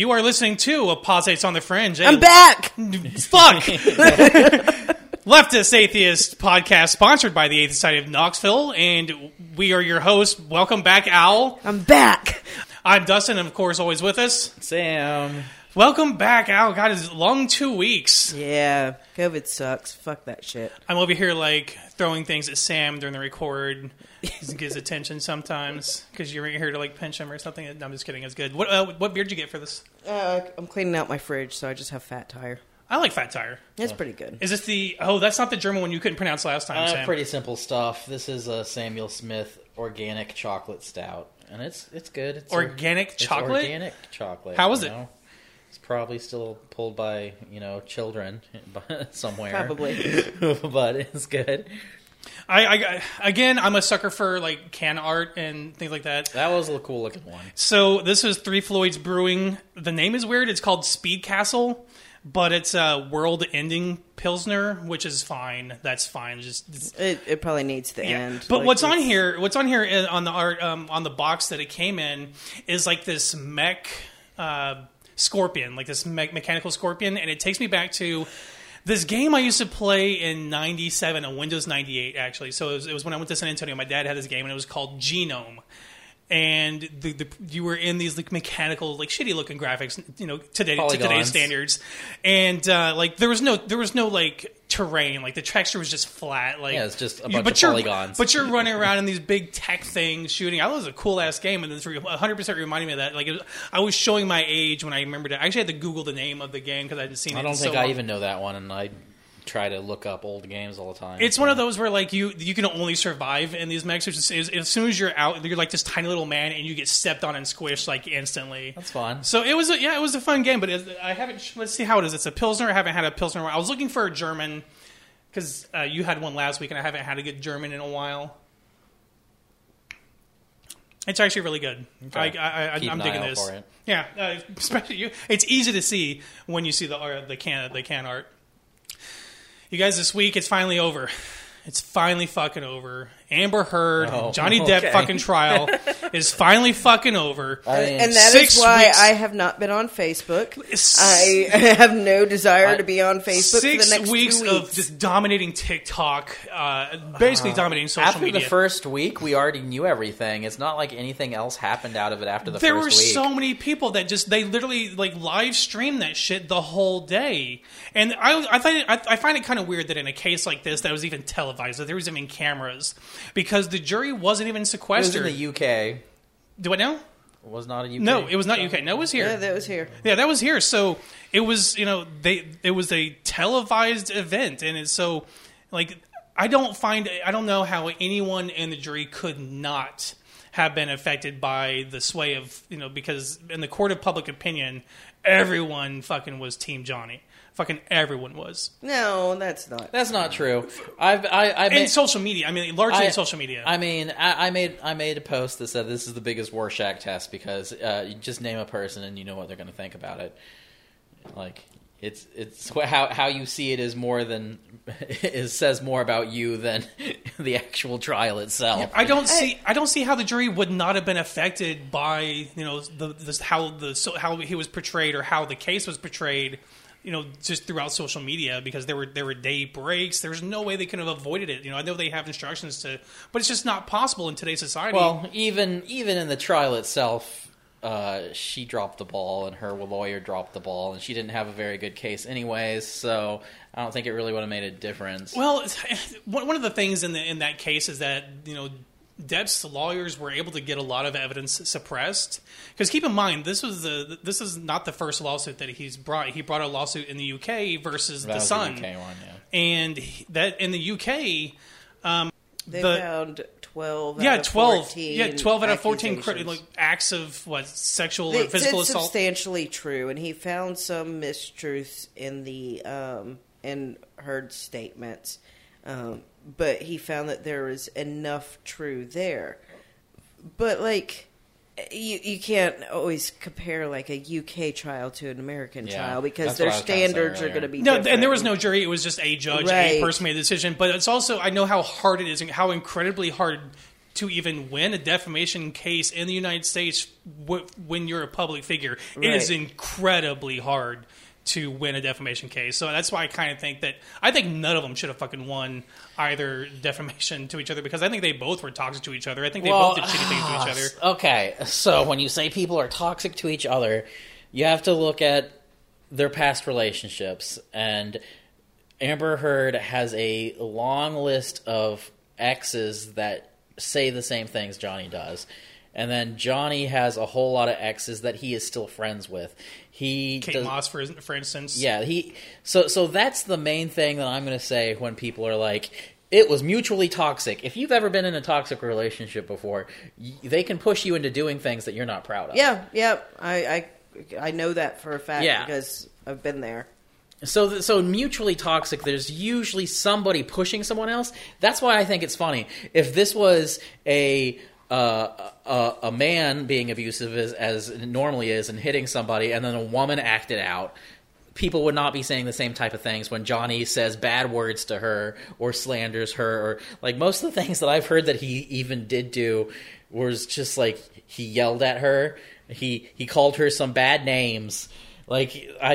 You are listening to Apostates on the Fringe. I'm back. Fuck! Leftist Atheist podcast sponsored by the Atheist Society of Knoxville, and we are your hosts. Welcome back, Owl. I'm back. I'm Dustin, and of course, always with us. Sam. Welcome back, Owl. God, it's long two weeks. Yeah, COVID sucks. Fuck that shit. I'm over here like throwing things at Sam during the record. He gives attention sometimes because you're here to like pinch him or something. No, I'm just kidding. It's good. What uh, what beer did you get for this? Uh, I'm cleaning out my fridge, so I just have Fat Tire. I like Fat Tire. It's pretty good. Is this the? Oh, that's not the German one you couldn't pronounce last time. Uh, Sam. pretty simple stuff. This is a Samuel Smith organic chocolate stout, and it's it's good. It's Organic it's chocolate? organic chocolate. How is you it? know? It's probably still pulled by you know children somewhere. Probably. but it's good. I, I again, I'm a sucker for like can art and things like that. That was a cool looking one. So this is Three Floyds Brewing. The name is weird. It's called Speed Castle, but it's a world-ending pilsner, which is fine. That's fine. Just It, it probably needs the yeah. end. But Like, what's on here? What's on here on the art um, on the box that it came in is like this mech uh, scorpion, like this me- mechanical scorpion, and it takes me back to this game I used to play in '97 on Windows 98. Actually, so it was, it was when I went to San Antonio. My dad had this game, and it was called Genome. And the, the you were in these like mechanical, like shitty looking graphics, you know, today to today's standards, and uh, like there was no there was no like terrain, like the texture was just flat, like Yeah, it's just a bunch but of you're, polygons. But you're running around in these big tech things shooting. I thought it was a cool ass game, and it's 100 percent reminded me of that. Like it was, I was showing my age when I remembered it. I actually had to Google the name of the game because I hadn't seen it. I don't in think so I long. even know that one, and I try to look up old games all the time. It's one of those where like you you can only survive in these mechs. Which is, is, as soon as you're out, you're like this tiny little man, and you get stepped on and squished like instantly. That's fun. So it was a, yeah, it was a fun game, but it, I haven't. Let's see how it is. It's a pilsner. I haven't had a pilsner. while. I was looking for a German because uh, you had one last week, and I haven't had a good German in a while. It's actually really good. Okay. I, I, I, Keep I'm an digging this. Yeah, uh, especially you, it's easy to see when you see the uh, the can the can art. You guys, this week it's finally over. It's finally fucking over. Amber Heard, Oh, Johnny Depp fucking trial is finally fucking over. I And that Six is why weeks- I have not been on Facebook. S- I have no desire I- to be on Facebook Six for the next weeks, two weeks. of just dominating TikTok, uh, basically dominating social after media. the first week, we already knew everything. It's not like anything else happened out of it after the there first were week. so many people that just they literally like live streamed that shit the whole day, and I I find it I, I find it kind of weird that in a case like this that was even televised that there was even cameras because the jury wasn't even it was sequestered. in the UK. Do I know? It was not a UK. No, it was not UK. No, it was here. yeah, that was here. Yeah, that was here. So it was, you know, they it was a televised event, and it's so like I don't find I don't know how anyone in the jury could not have been affected by the sway of you know because in the court of public opinion, everyone fucking was Team Johnny. Fucking everyone was. No, that's not. That's not true. I've I I In made, social media, I mean, largely I- in social media. I mean, I, I made I made a post that said this is the biggest Rorschach test because uh, you just name a person and you know what they're going to think about it. Like it's it's how how you see it is more than it says more about you than the actual trial itself. I don't see. I don't see how the jury would not have been affected by you know the this, how the so, how he was portrayed or how the case was portrayed. You know, just throughout social media because there were there were day breaks. There's no way they could have avoided it. You know, I know they have instructions to, but it's just not possible in today's society. Well, even even in the trial itself, uh, she dropped the ball and her lawyer dropped the ball, and she didn't have a very good case anyways. So I don't think it really would have made a difference. Well, one one of the things in the in that case is that you know Depp's lawyers were able to get a lot of evidence suppressed. Because keep in mind, this was the this is not the first lawsuit that he's brought. He brought a lawsuit in the UK versus that the was Sun, the UK one, yeah. and he- that in the UK, They the- found twelve. yeah, out of twelve, 14 yeah, twelve out of fourteen cri- like acts of what sexual or physical it's assault. substantially true, and he found some mistruths in the um, in Heard's statements, um, but he found that there was enough true there. But like, you you can't always compare like a UK trial to an American Yeah, trial because that's their what I was trying to say standards are going to be No, different. and there was no jury. It was just a judge, a person made the decision. But it's also I know how hard it is and how incredibly hard to even win a defamation case in the United States w- when you're a public figure. It is Right. incredibly hard to win a defamation case. So that's why I kind of think that I think none of them should have fucking won either defamation to each other because I think they both were toxic to each other. I think they both did shitty things to each other. Okay, so when you say people are toxic to each other, you have to look at their past relationships. And Amber Heard has a long list of exes that say the same things Johnny does. And then Johnny has a whole lot of exes that he is still friends with. He Kate does- Moss, for for instance. yeah, he. So so that's the main thing that I'm going to say when people are like, "It was mutually toxic." If you've ever been in a toxic relationship before, y- they can push you into doing things that you're not proud of. Yeah, yeah. I, I I know that for a fact Yeah. because I've been there. So th- so mutually toxic. There's usually somebody pushing someone else. That's why I think it's funny. If this was a uh, a, a man being abusive as, as normally is and hitting somebody, and then a woman acted out, people would not be saying the same type of things when Johnny says bad words to her or slanders her or like most of the things that I've heard that he even did do was just like he yelled at her. He he called her some bad names. Like I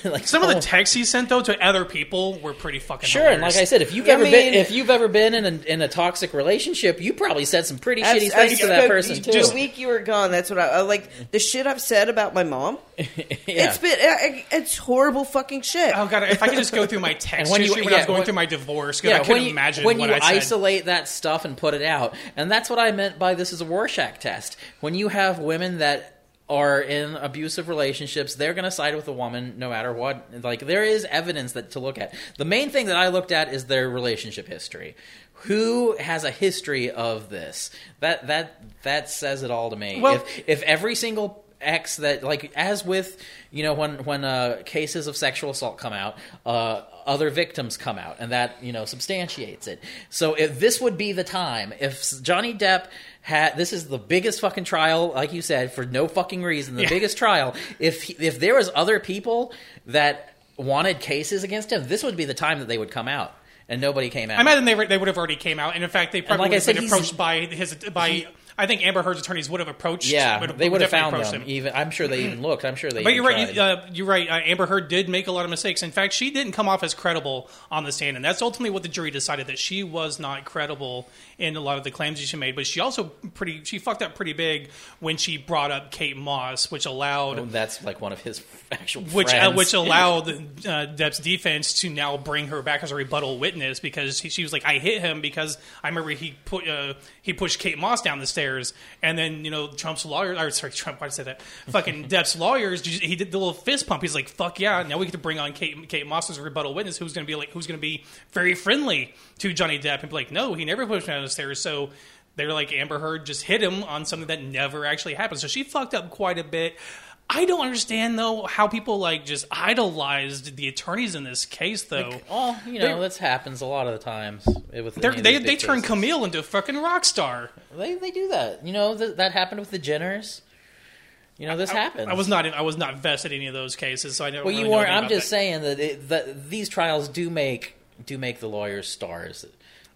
like Some of the oh. texts he sent though to other people were pretty fucking Sure, and like I said, if you've I ever been mean- if you've ever been in a, in a toxic relationship, you probably said some pretty shitty That's- things to that's- that person the- too. The week you were gone, that's what I, I like. The shit I've said about my mom. yeah. It's been I- it's horrible fucking shit. Oh god! If I could just go through my text when you- history when I was going when- through my divorce, yeah, I couldn't when you, imagine when what you I said. isolate that stuff and put it out, and that's what I meant by this is a Rorschach test. When you have women that are in abusive relationships, they're going to side with the woman no matter what. Like there is evidence that to look at. The main thing that I looked at is their relationship history. Who has a history of this? That that that says it all to me. Well- if if every single ex that like as with you know when when uh, cases of sexual assault come out uh, other victims come out and that you know substantiates it so if this would be the time if johnny depp had this is the biggest fucking trial like you said for no fucking reason the Yeah. biggest trial if he- if there was other people that wanted cases against him this would be the time that they would come out and nobody came out I imagine they they would have already came out, and in fact, they probably like would have said, been approached by his by. I think Amber Heard's attorneys would have approached. yeah they would have found them him. even i'm sure they even looked i'm sure they But you're right. You, uh, you're right. Uh, Amber Heard did make a lot of mistakes. In fact, she didn't come off as credible on the stand, and that's ultimately what the jury decided that she was not credible in a lot of the claims that she made. But she also pretty she fucked up pretty big when she brought up Kate Moss, which allowed Oh, that's like one of his actual which uh, which allowed uh, Depp's defense to now bring her back as a rebuttal witness because he, she was like, I hit him because I remember he put uh, he pushed Kate Moss down the stairs, and then you know Trump's lawyers. or sorry, Trump, why did I say that? Fucking Depp's lawyers, he did the little fist pump. He's like, fuck yeah, now we get to bring on Kate Kate Moss as a rebuttal witness, who's going to be like, who's going to be very friendly to Johnny Depp, and be like, no, he never pushed him down the stairs, so. They're like Amber Heard just hit him on something that never actually happened. So she fucked up quite a bit. I don't understand though how people like just idolized the attorneys in this case though. Oh, you know, They- that happens a lot of the times with They're, they they turn. Camille into a fucking rock star. They they do that. You know th- that happened with the Jenners. You know this happens. I was not I was not vested in any of those cases, so I don't. Well, really you weren't. I'm just that. saying that, it, that these trials do make do make the lawyers stars.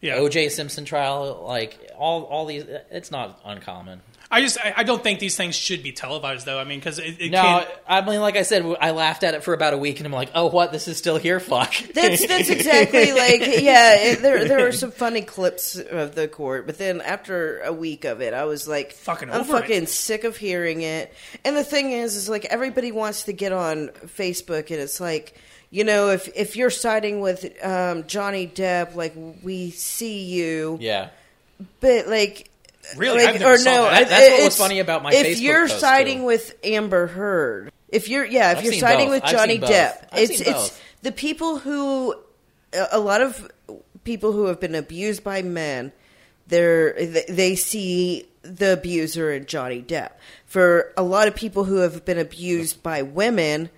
Yeah. O.J. Simpson trial, like all all these, it's not uncommon. I just I, I don't think these things should be televised though. I mean, because it, it No, can't. I mean, like I said, I laughed at it for about a week, and I'm like, oh, what? This is still here? Fuck. That's that's exactly like yeah. It, there there were some funny clips of the court, but then after a week of it, I was like, Fucking I'm over it. fucking sick of hearing it. And the thing is, is like everybody wants to get on Facebook, and it's like. You know, if if you're siding with um, Johnny Depp, like we see you, yeah. but like, Really? like I've never or no, that. That- that's what was funny about my If Facebook you're siding too. with Amber Heard, if you're yeah, if I've you're siding both. with Johnny. Depp, it's it's the people who a lot of people who have been abused by men they're they- they see the abuser in Johnny Depp. For a lot of people who have been abused by women,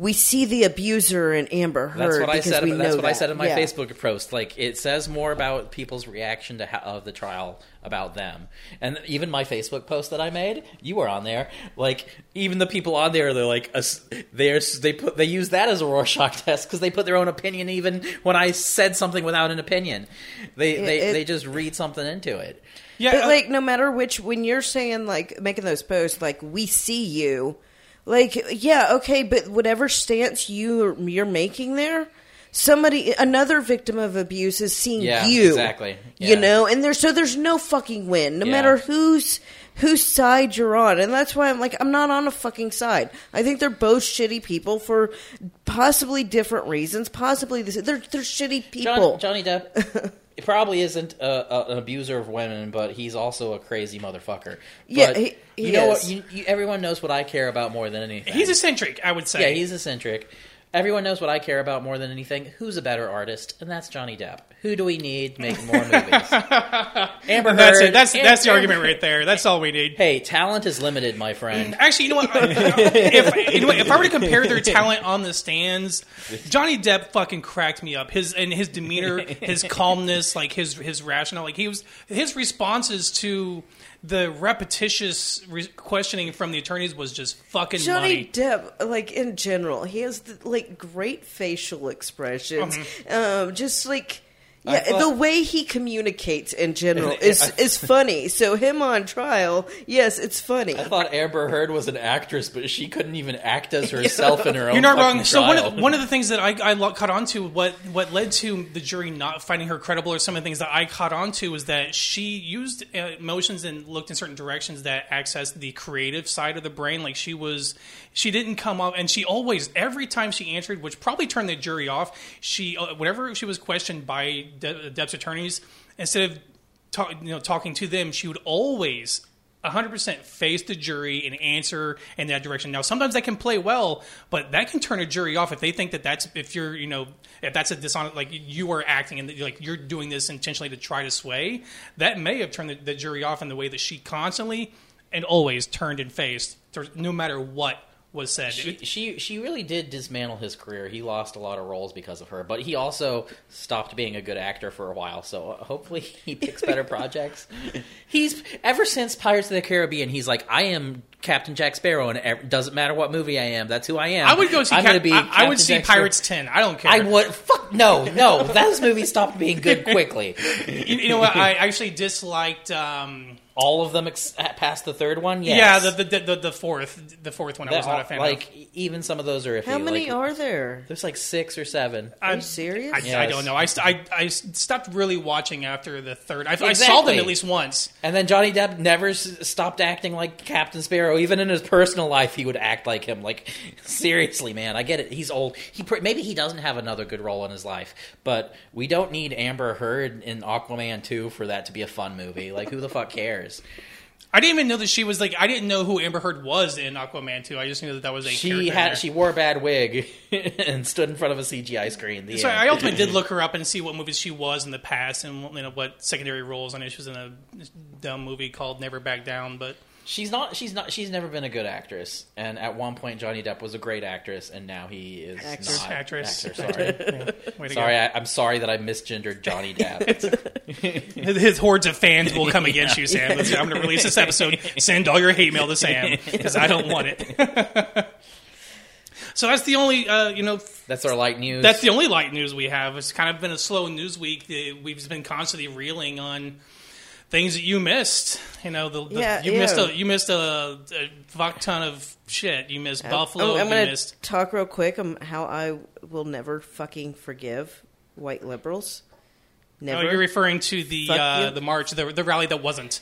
we see the abuser in Amber Heard. That's what I because said. We That's know what I said in my Yeah. Facebook post. Like it says more about people's reaction to how, of the trial about them, and even my Facebook post that I made, you were on there. Like even the people on there, they're like, they're they put they use that as a Rorschach test because they put their own opinion even when I said something without an opinion. They they it- they just read something into it. Yeah, But uh, like, no matter which, when you're saying like making those posts, like we see you, like yeah, okay, but whatever stance you you're making there, somebody, another victim of abuse is seeing Yeah, you exactly. You know, and there's so there's no fucking win, no Yeah. matter whose whose side you're on, and that's why I'm like I'm not on a fucking side. I think they're both shitty people for possibly different reasons. Possibly this, they're they're shitty people. John, Johnny Depp he probably isn't a, a, an abuser of women, but he's also a crazy motherfucker. Yeah, But he- he you know is. what? You, you, everyone knows what I care about more than anything. he's eccentric, I would say. yeah, he's eccentric. Everyone knows what I care about more than anything. Who's a better artist? And that's Johnny Depp. Who do we need make more movies? Amber Heard. that's it. That's that's the argument right there. That's all we need. Hey, talent is limited, my friend. Mm, actually, you know what? if you know what? if I were to compare their talent on the stands, Johnny Depp fucking cracked me up. His and his demeanor, his calmness, like his his rationale, like he was his responses to the repetitious re- questioning from the attorneys was just fucking Johnny money. Depp, like in general, he has the, like great facial expressions. Um, just like yeah, thought- the way he communicates in general is I- is funny. So him on trial, yes, it's funny. I thought Amber Heard was an actress, but she couldn't even act as herself in her own. You're not fucking wrong. So one trial. of, one of the things that I, I caught on to, what what led to the jury not finding her credible, or some of the things that I caught on to, was that she used uh, emotions and looked in certain directions that accessed the creative side of the brain. Like she was, she didn't come up, and she always, every time she answered, which probably turned the jury off. She, uh, whenever she was questioned by De- Depp's attorneys, instead of you know talking to them, she would always 100% face the jury and answer in that direction. Now, sometimes that can play well, but that can turn a jury off if they think that that's if you're, you know, if that's a dishonest, like you are acting and like you're doing this intentionally to try to sway. That may have turned the, the jury off in the way that she constantly and always turned and faced, no matter what was said. She, she she really did dismantle his career. He lost a lot of roles because of her, but he also stopped being a good actor for a while. So uh, hopefully he picks better projects. He's ever since Pirates of the Caribbean. He's like, I am Captain Jack Sparrow, and it doesn't matter what movie I am. That's who I am. I would go see. I'm Cap- gonna be I, I would see Jack Sparrow. Pirates Ten. I don't care. I would fuck no no. Those movies stopped being good quickly. You, you know what? I actually disliked. Um, All of them ex- past the third one. Yeah, Yes. the, the the the fourth the fourth one I was not a fan like of. even some of those are iffy. How many like, are there? There's like six or seven. Are I'm- you serious? I, I don't know. I, I, I stopped really watching after the third. I, I saw them at least once. And then Johnny Depp never s- stopped acting like Captain Sparrow. Even in his personal life, he would act like him. Like seriously, man, I get it. He's old. He pr- maybe he doesn't have another good role in his life, but we don't need Amber Heard in Aquaman two for that to be a fun movie. Like who the fuck cares? I didn't even know that she was like. I didn't know who Amber Heard was in Aquaman 2. I just knew that that was a She character had she wore a bad wig and stood in front of a CGI screen. The So end. I ultimately did look her up and see what movies she was in the past and you know what secondary roles. I know she was in a dumb movie called Never Back Down, but She's not. She's not. She's never been a good actress. And at one point, Johnny Depp was a great actress, and now he is Actress. not. actress. Actor, sorry. Yeah, sorry. I, I'm sorry that I misgendered Johnny Depp. His, his hordes of fans will come against you, Sam. Let's- I'm going to release this episode. Send all your hate mail to Sam because I don't want it. so that's the only, uh, you know, That's our light news. That's the only light news we have. It's kind of been a slow news week. We've been constantly reeling on things that you missed. You know, the, the Yeah, you missed a you missed a, a fuck ton of shit. You missed Buffalo. I'm, I'm gonna missed. talk real quick on how I will never fucking forgive white liberals. Oh, Never. you're referring to the uh, the march, the the rally that wasn't.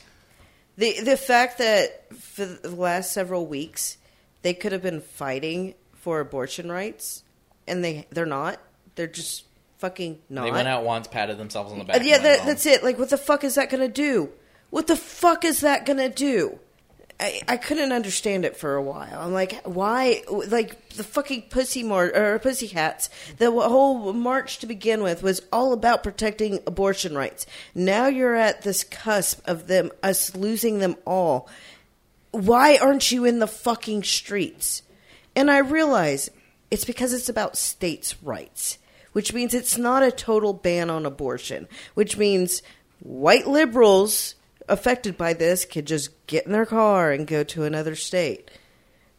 The the fact that for the last several weeks they could have been fighting for abortion rights and they they're not. They're just fucking not. they went out once, patted themselves on the back. Yeah, that, that's it. Like, what the fuck is that going to do? What the fuck is that going to do? I, I couldn't understand it for a while. I'm like, why? Like the fucking pussy mar- or pussy hats. The whole march to begin with was all about protecting abortion rights. Now you're at this cusp of them us losing them all. Why aren't you in the fucking streets? And I realize It's because it's about states' rights, which means it's not a total ban on abortion, which means white liberals affected by this could just get in their car and go to another state.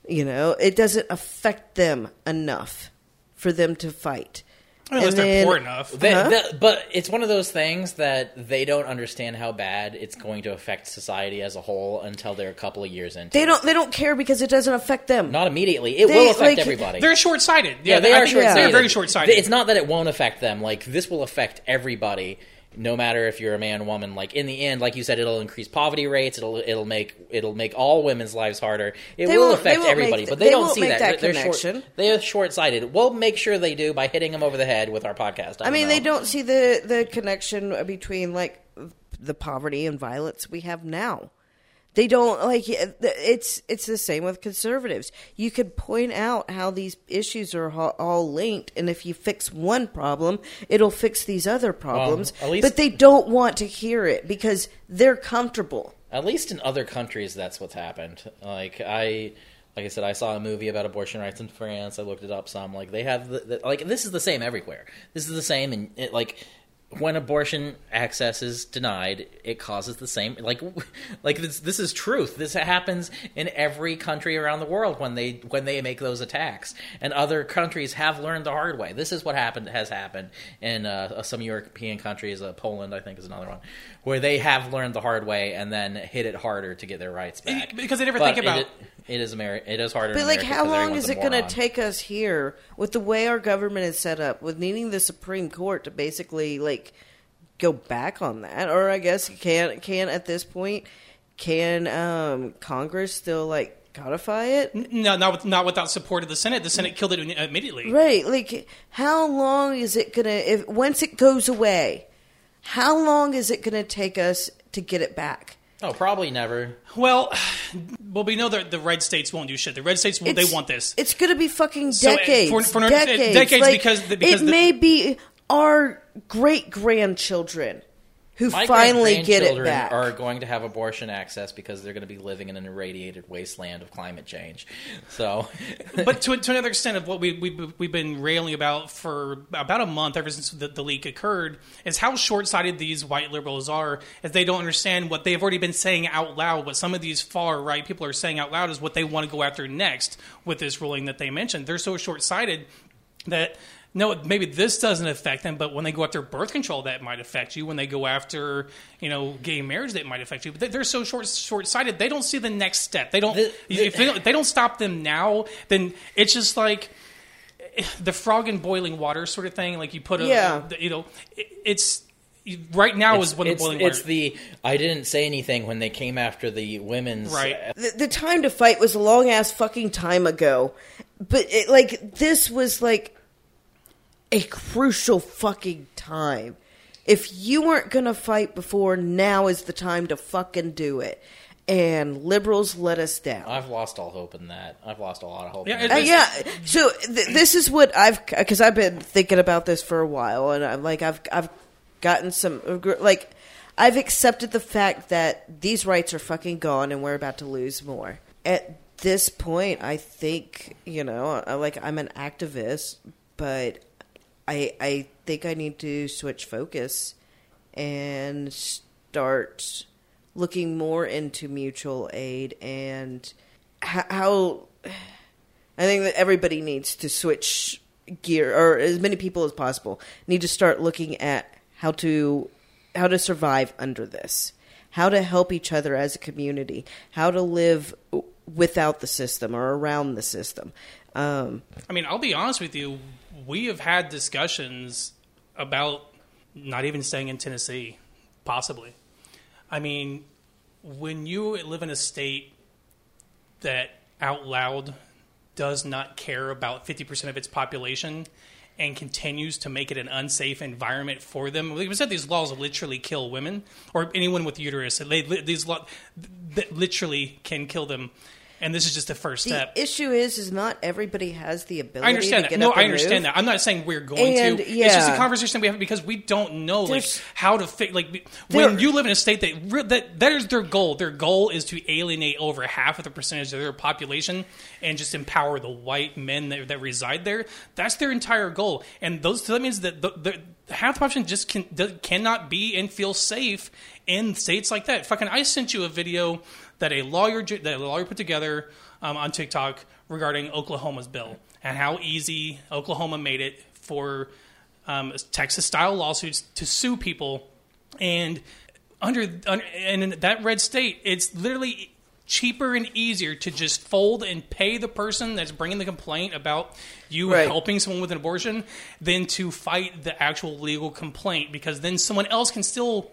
You know, it doesn't affect them enough for them to fight. Unless And they're then- poor enough. They- Uh-huh. the- but it's one of those things that they don't understand how bad it's going to affect society as a whole until they're a couple of years into. They it. don't. They don't care because it doesn't affect them. Not immediately. It They, will affect like, everybody. They're short sighted. yeah, they are short sighted. They're very short sighted. It's not that it won't affect them. Like this will affect everybody, no matter if you're a man, or woman. Like in the end, like you said, it'll increase poverty rates. It'll it'll make it'll make all women's lives harder. It They will affect everybody, but they, they don't see that. that they're, they're short. connection. They are short sighted. We'll make sure they do by hitting them over the head with our podcast. I mean, they don't see the the connection between like the poverty and violence we have now. They don't like it's it's the same with conservatives. You could point out how these issues are all, all linked, and if you fix one problem, it'll fix these other problems. at least- but they don't want to hear it because they're comfortable. At least in other countries, that's what's happened. Like I, like I said, I saw a movie about abortion rights in France. I looked it up some. Like they have the, the like this is the same everywhere. This is the same, and it, like when abortion access is denied, it causes the same. Like like this this is truth. This happens in every country around the world when they when they make those attacks, and other countries have learned the hard way. This is what happened has happened in uh, some European countries. Uh, Poland, I think, is another one where they have learned the hard way and then hit it harder to get their rights back. Because they never But think about- it, it is Ameri- It is harder. But in like, America how 'cause long is it going to take us here with the way our government is set up, with needing the Supreme Court to basically like go back on that, or I guess can can at this point can um, Congress still like codify it? no, not with, not without support of the Senate. The Senate killed it immediately. Right, like how long is it gonna if once it goes away? How long is it gonna take us to get it back? Oh, probably never. Well, well, we know that the red states won't do shit. The red states, will they It's- want this. It's going to be fucking So, uh, decades. for- for- decades, decades Like, because the- because it the- may be our great grandchildren who My finally get it back. Are going to have abortion access because they're going to be living in an irradiated wasteland of climate change. So, but to, to another extent of what we, we, we've been railing about for about a month ever since the, the leak occurred is how short-sighted these white liberals are as they don't understand what they've already been saying out loud what some of these far right people are saying out loud is what they want to go after next with this ruling that they mentioned they're so short-sighted that no, maybe this doesn't affect them, but when they go after birth control, that might affect you. When they go after, you know, gay marriage, that might affect you. But they- they're so short short sighted. They don't see the next step. They don't. The- the- if they don't, they don't stop them now, then it's just like the frog in boiling water sort of thing. Like you put a, Yeah. you know, it, it's right now is when it's, the boiling it's water. the I didn't say anything when they came after the women's Right. Uh, the, the time to fight was a long ass fucking time ago, but it, like this was like a crucial fucking time. If you weren't gonna fight before, now is the time to fucking do it. And liberals let us down. I've lost all hope in that. I've lost a lot of hope. Yeah, in it- Uh, yeah. So th- this is what I've because I've been thinking about this for a while, and I'm like I've I've gotten some like I've accepted the fact that these rights are fucking gone, and we're about to lose more. At this point, I think you know, like I'm an activist, but I I think I need to switch focus and start looking more into mutual aid and how I think that everybody needs to switch gear, or as many people as possible need to start looking at how to how to survive under this, how to help each other as a community, how to live without the system or around the system. Um, I mean, I'll be honest with you. We have had discussions about not even staying in Tennessee, possibly. I mean, when you live in a state that out loud does not care about 50% of its population and continues to make it an unsafe environment for them. Like we said, these laws literally kill women or anyone with uterus. They, these laws literally can kill them. And this is just the first The step. issue is, is not everybody has the ability. I understand to that. Get No, I understand move. that. I'm not saying we're going And, to. It's just a yeah. conversation we have because we don't know like how to fit. Like when you live in a state that that that is their goal. Their goal is to alienate over half of the percentage of their population and just empower the white men that, that reside there. That's their entire goal. And those that means that the, the half the population just can, cannot be and feel safe in states like that. Fucking, I sent you a video that a lawyer that a lawyer put together um, on TikTok regarding Oklahoma's bill and how easy Oklahoma made it for um, Texas-style lawsuits to sue people, and under, under and in that red state, it's literally cheaper and easier to just fold and pay the person that's bringing the complaint about you Right. helping someone with an abortion than to fight the actual legal complaint because then someone else can still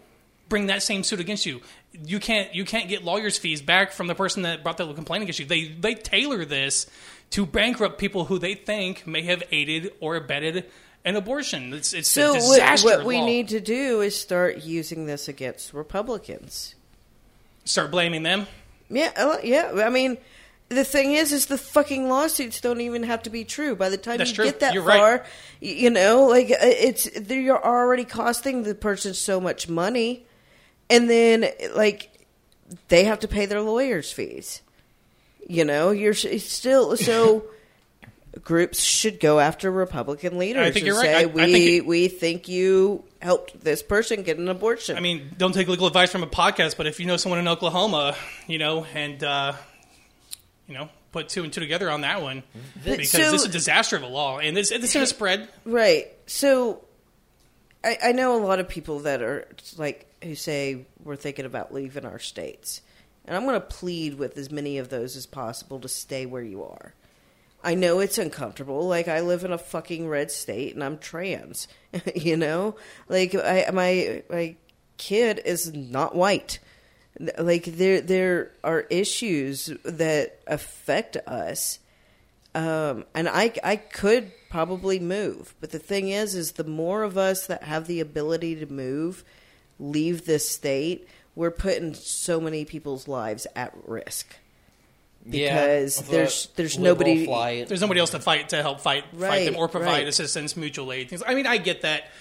bring that same suit against you. You can't you can't get lawyers' fees back from the person that brought the complaint against you. They they tailor this to bankrupt people who they think may have aided or abetted an abortion. It's it's So a what, disaster. what of we need to do is start using this against Republicans. start blaming them. Yeah, uh, yeah. I mean, the thing is, is the fucking lawsuits don't even have to be true. By the time That's you true. get that You're far, y you know, like uh, it's you're already costing the person so much money, and then like they have to pay their lawyers' fees. You know, you're still so. Groups should go after Republican leaders I think and you're right. say I- I we think it- we think you helped this person get an abortion. I mean, don't take legal advice from a podcast, but if you know someone in Oklahoma, you know, and uh, you know, put two and two together on that one But because so- this is a disaster of a law, and this it's going to spread. Right. So I, I know a lot of people that are like who say we're thinking about leaving our states. And I'm going to plead with as many of those as possible to stay where you are. I know it's uncomfortable. Like I live in a fucking red state and I'm trans. you know? Like I my my kid is not white. Like there there are issues that affect us um, and I I could probably move, but the thing is, is the more of us that have the ability to move, leave this state, we're putting so many people's lives at risk because Yeah, there's there's nobody. flight. There's nobody else to fight to help fight fight them or provide right. assistance, mutual aid. Things. I mean, I get that.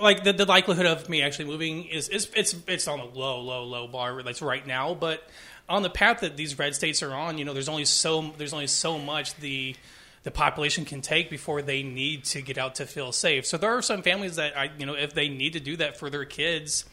Like the, the likelihood of me actually moving is, is it's it's on a low, low, low bar. That's right now, but on the path that these red states are on, you know, there's only so there's only so much the the population can take before they need to get out to feel safe. So there are some families that I, you know, if they need to do that for their kids,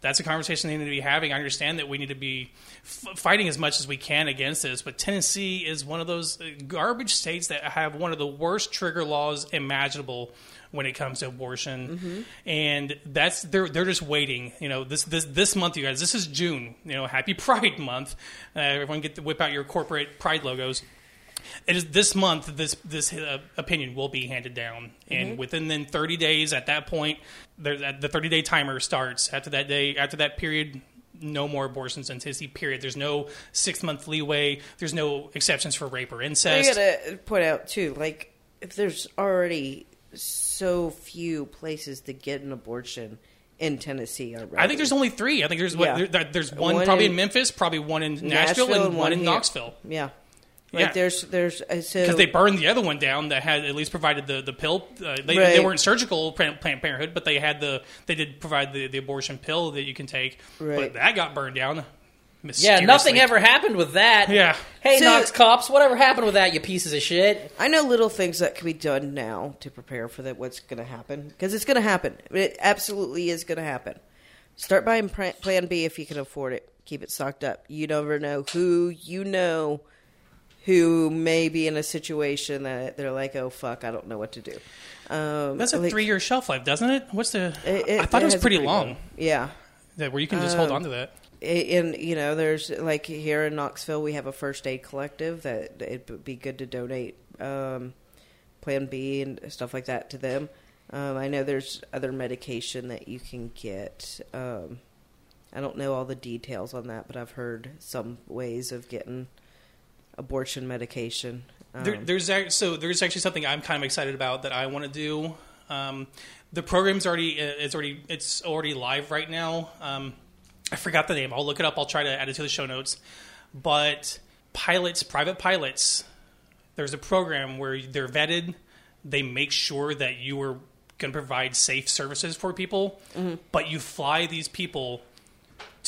that's a conversation they need to be having. I understand that we need to be f- fighting as much as we can against this, but Tennessee is one of those uh, garbage states that have one of the worst trigger laws imaginable when it comes to abortion, and that's they're they're just waiting. You know, this this this month, you guys, this is June. You know, Happy Pride Month. Uh, everyone get to whip out your corporate Pride logos it is this month this this uh, opinion will be handed down and within then 30 days at that point there, the 30 day timer starts after that day after that period no more abortions in Tennessee period there's no six month leeway there's no exceptions for rape or I incest gotta point out too, like if there's already so few places to get an abortion in Tennessee already. I think there's only three. I think there's what there, there's one, One probably in in, Memphis, probably one in Nashville, and, one in here. Knoxville. Yeah, like Yeah. there's there's uh, so Because they burned the other one down that had at least provided the the pill. Uh, they, they weren't surgical Planned Planned Parenthood, but they had the they did provide the, the abortion pill that you can take. Right. But that got burned down. Yeah, nothing ever happened with that. Yeah. Hey, So- Knox cops, whatever happened with that, you pieces of shit? I know little things that can be done now to prepare for that. What's going to happen? Because it's going to happen. It absolutely is going to happen. Start buying Plan B if you can afford it. Keep it stocked up. You never know who you know who may be in a situation that they're like, "Oh fuck, I don't know what to do." Um, That's a like, three year shelf life, doesn't it? What's the? it- I thought it, was pretty, pretty long. Yeah, That where you can just hold Um, on to that. and you know there's like here in knoxville we have a first aid collective that it would be good to donate um, plan b and stuff like that to them um, i know there's other medication that you can get um, i don't know all the details on that but i've heard some ways of getting abortion medication um, There, there's so there's actually something I'm kind of excited about that I want to do. Um, the program's already it's already it's already live right now. Um, I forgot the name. I'll look it up. I'll try to add it to the show notes. But pilots, private pilots, there's a program where they're vetted. They make sure that you are going to provide safe services for people, Mm-hmm. but you fly these people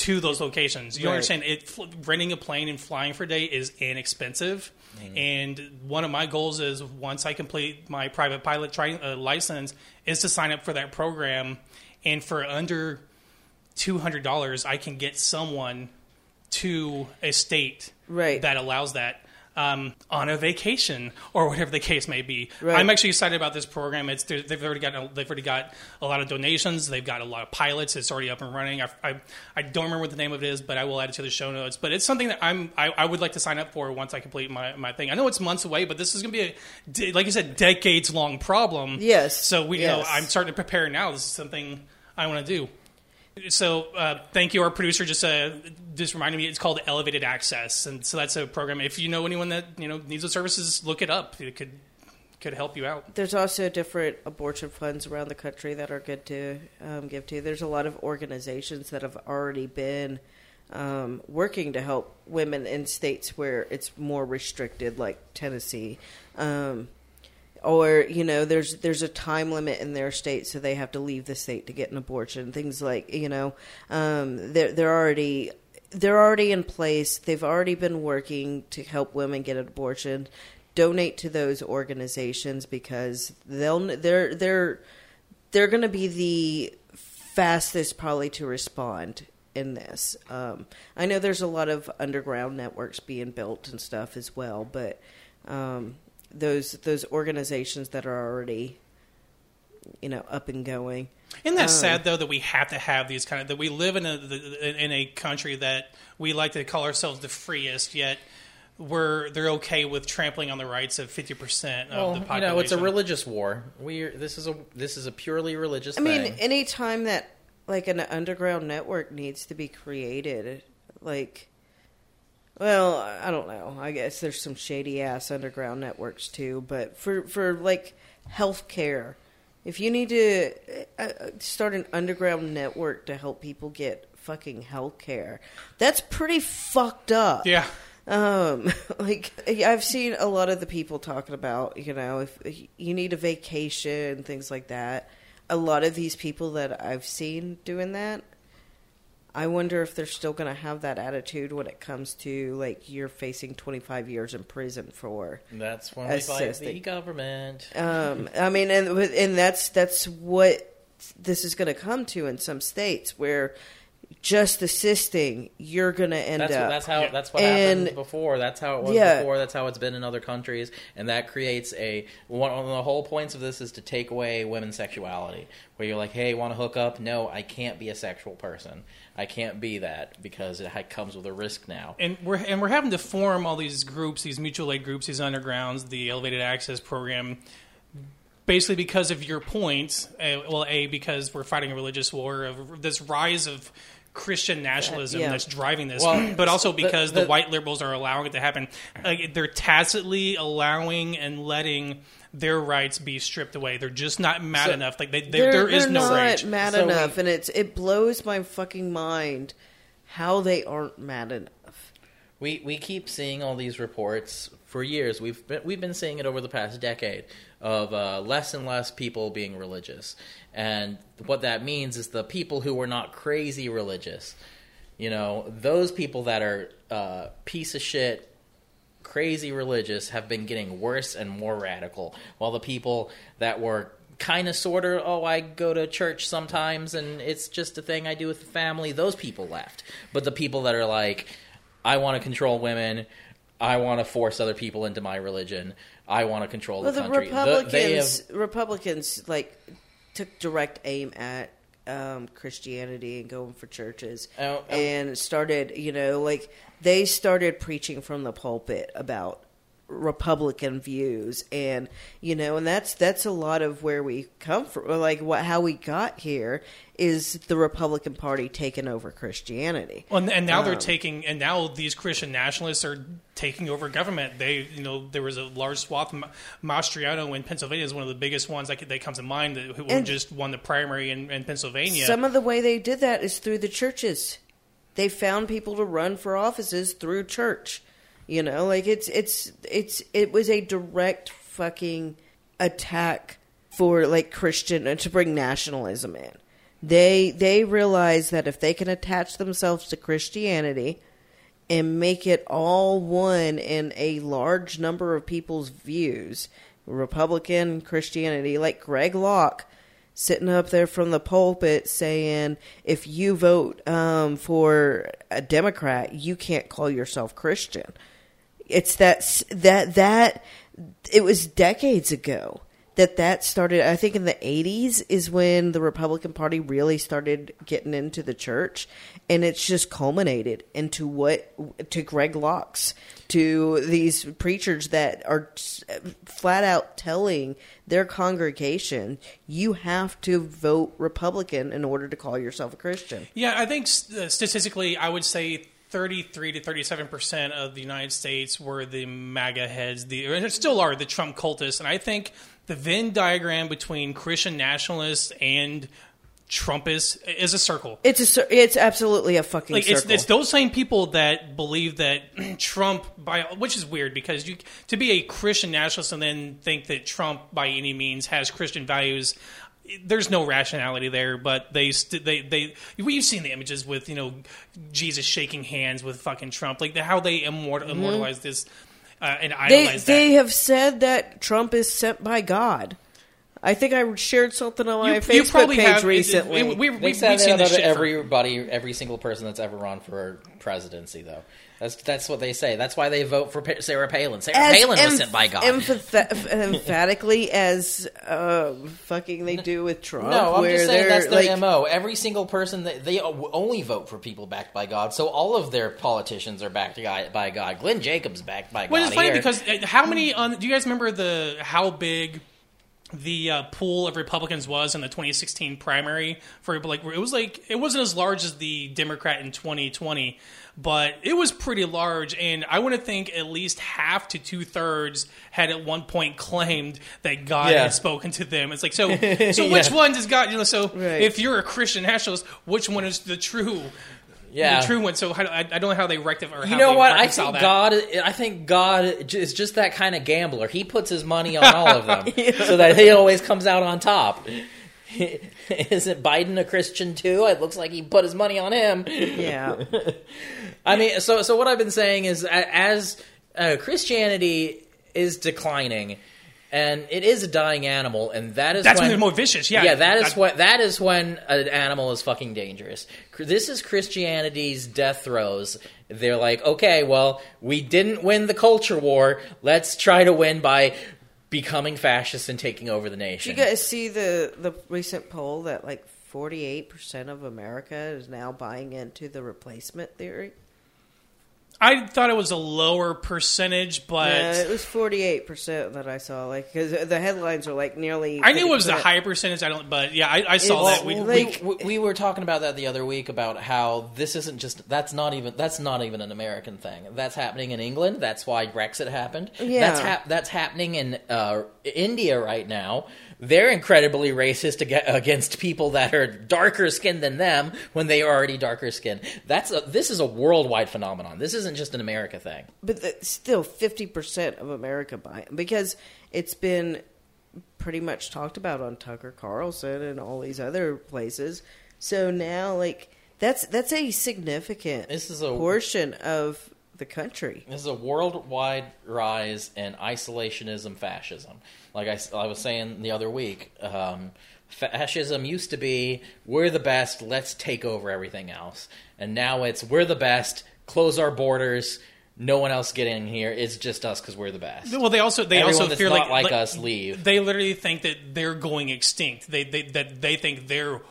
to those locations. You Right. understand? It renting a plane and flying for a day is inexpensive. And one of my goals is once I complete my private pilot tri- uh, license, is to sign up for that program. And for under two hundred dollars, I can get someone to a state Right. that allows that um, on a vacation or whatever the case may be. Right. I'm actually excited about this program. It's they've already got a- they've already got a lot of donations. They've got a lot of pilots. It's already up and running. I, I, I don't remember what the name of it is, but I will add it to the show notes. But it's something that I'm I, I would like to sign up for once I complete my, my thing. I know it's months away, but this is going to be a like you said decades long problem. Yes. So we you know I'm starting to prepare now. This is something I want to do. So uh, thank you. Our producer just uh, just reminded me. It's called Elevated Access, and so that's a program. If you know anyone that you know needs the services, look it up. It could could help you out. There's also different abortion funds around the country that are good to um, give to. There's a lot of organizations that have already been um, working to help women in states where it's more restricted, like Tennessee. Um, or you know, there's there's a time limit in their state, so they have to leave the state to get an abortion. Things like you know, um, they're they're already they're already in place. They've already been working to help women get an abortion. Donate to those organizations because they'll they're they're they're going to be the fastest probably to respond in this. Um, I know there's a lot of underground networks being built and stuff as well, but um, those those organizations that are already you know up and going. Isn't that Um, sad though that we have to have these kind of that we live in a the- in a country that we like to call ourselves the freest, yet we're they're okay with trampling on the rights of fifty percent of Well, the you population. know, it's a religious war. We this is a this is a purely religious I mean, any time that like an underground network needs to be created, like, well, I don't know. I guess there's some shady ass underground networks too, but for for like healthcare, if you need to uh, uh, start an underground network to help people get fucking healthcare, that's pretty fucked up. yeah. Um, like I've seen a lot of the people talking about, you know, if you need a vacation, things like that. A lot of these people that I've seen doing that, I wonder if they're still going to have that attitude when it comes to like you're facing 25 years in prison for. That's when we fight the government. Um, I mean, and and that's that's what this is going to come to in some states where just assisting, you're going to end That's up. that's how Yeah. that's what And- happened before. That's how it was Yeah. before. That's how it's been in other countries, and that creates a one of the whole points of this is to take away women's sexuality. Where you're like, hey, want to hook up? No, I can't be a sexual person. I can't be that because it comes with a risk now. and we're and we're having to form all these groups, these mutual aid groups, these undergrounds, the elevated access program, basically because of your point. Uh, well, a because we're fighting a religious war of this rise of Christian nationalism yeah. that's driving this, Well, but also because the, the- white liberals are allowing it to happen. Like, they're tacitly allowing and letting their rights be stripped away. They're just not mad So- enough. Like they, they, they're, there is they're no not rage. mad So enough, we- and it's it blows my fucking mind how they aren't mad enough. We we keep seeing all these reports for years. We've been, we've been seeing it over the past decade of uh, less and less people being religious, and what that means is the people who were not crazy religious. You know, those people that are uh, piece of shit, crazy religious have been getting worse and more radical, while the people that were kind of sort of oh i go to church sometimes and it's just a thing i do with the family those people left but the people that are like i want to control women i want to force other people into my religion i want to control Well, the the country Republicans, they have Republicans, like took direct aim at um, Christianity and going for churches, Oh, um, and started, you know, like they started preaching from the pulpit about Republican views, and you know, and that's that's a lot of where we come from. Like what how we got here is the Republican Party taking over Christianity. Well, and, and now they're Um, taking, and now these Christian nationalists are taking over government. They, you know, there was a large swath. Ma- Mastriano in Pennsylvania is one of the biggest ones that, that comes to mind. That, who just won the primary in, in Pennsylvania. Some of the way they did that is through the churches. They found people to run for offices through church. You know, like it's it's it's it was a direct fucking attack for like Christian to bring nationalism in. They they realize that if they can attach themselves to Christianity and make it all one in a large number of people's views, Republican Christianity, like Greg Locke sitting up there from the pulpit saying, if you vote um, for a Democrat, you can't call yourself Christian. It's that that that it was decades ago that that started i think in the 80s is when the republican party really started getting into the church and it's just culminated into what to greg locke's to these preachers that are flat out telling their congregation you have to vote republican in order to call yourself a christian. Yeah, I think uh, statistically, I would say 33 to 37 percent of the United States were the MAGA heads, the and still are the Trump cultists, and I think the Venn diagram between Christian nationalists and Trumpists is a circle. it's a it's absolutely a fucking Like it's, circle. it's those same people that believe that Trump by which is weird because you to be a Christian nationalist and then think that Trump by any means has Christian values there's no rationality there but they st- they they we've seen the images with you know Jesus shaking hands with fucking Trump like the, how they immort- mm-hmm. immortalize this uh, and Mm-hmm. they idolize they have said that Trump is sent by God. I think I shared something on my Facebook page recently. we, we, They we, said we've seen that this shit for- everybody, every single person that's ever run for presidency, though. That's that's what they say. That's why they vote for Sarah Palin. Sarah as Palin was emph- sent by God. emphatha- emphatically as uh, fucking they do with Trump. no, I'm where just saying that's their like, mo. Every single person that they only vote for people backed by God. So all of their politicians are backed by God. Glenn Jacobs backed by Well, God. it's funny here. because uh, how many? On, do you guys remember the how big the uh, pool of Republicans was in the 2016 primary? For like, it was like it wasn't as large as the Democrat in 2020, but it was pretty large. And I want to think at least half to two thirds had at one point claimed that God Yeah. had spoken to them. It's like so. So which one does God? You know, so Right. if you're a Christian nationalist, which one is the true? Yeah, The true one. So how, I, I don't know how they rectify. Or You know what? I reconcile think that. God. I think God is just that kind of gambler. He puts his money on all of them, so that he always comes out on top. Isn't Biden a Christian too? It looks like he put his money on him. yeah, I mean, so so what I've been saying is, as uh, Christianity is declining, and it is a dying animal, and that is That's when when they're more vicious. Yeah, yeah, that is That- what that is when an animal is fucking dangerous. This is Christianity's death throes. They're like, okay, well, we didn't win the culture war. Let's try to win by becoming fascist and taking over the Did nation. you guys see the the recent poll that like forty eight percent of America is now buying into the replacement theory? I thought it was a lower percentage, but yeah, it was forty eight percent that I saw. Like because the headlines are like nearly. I knew it was a high percentage. I don't, but yeah, I, I saw that. We, like- we, we, we were talking about that the other week about how this isn't just that's not even that's not even an American thing. That's happening in England. That's why Brexit happened. Yeah. That's hap- that's happening in uh, India right now. They're incredibly racist ag- against people that are darker skinned than them when they are already darker skinned. That's a, this is a worldwide phenomenon. This isn't just an America thing. but the, still 50% of America buy it because it's been pretty much talked about on Tucker Carlson and all these other places. So now like that's that's a significant This is a portion of the country. This is a worldwide rise in isolationism, fascism. Like I was saying the other week, um, fascism used to be we're the best, let's take over everything else, and now it's we're the best, close our borders, no one else get in here. It's just us because we're the best. well, they also they Everyone also that's fear not like, like us leave. They literally think that they're going extinct. They, they that they think their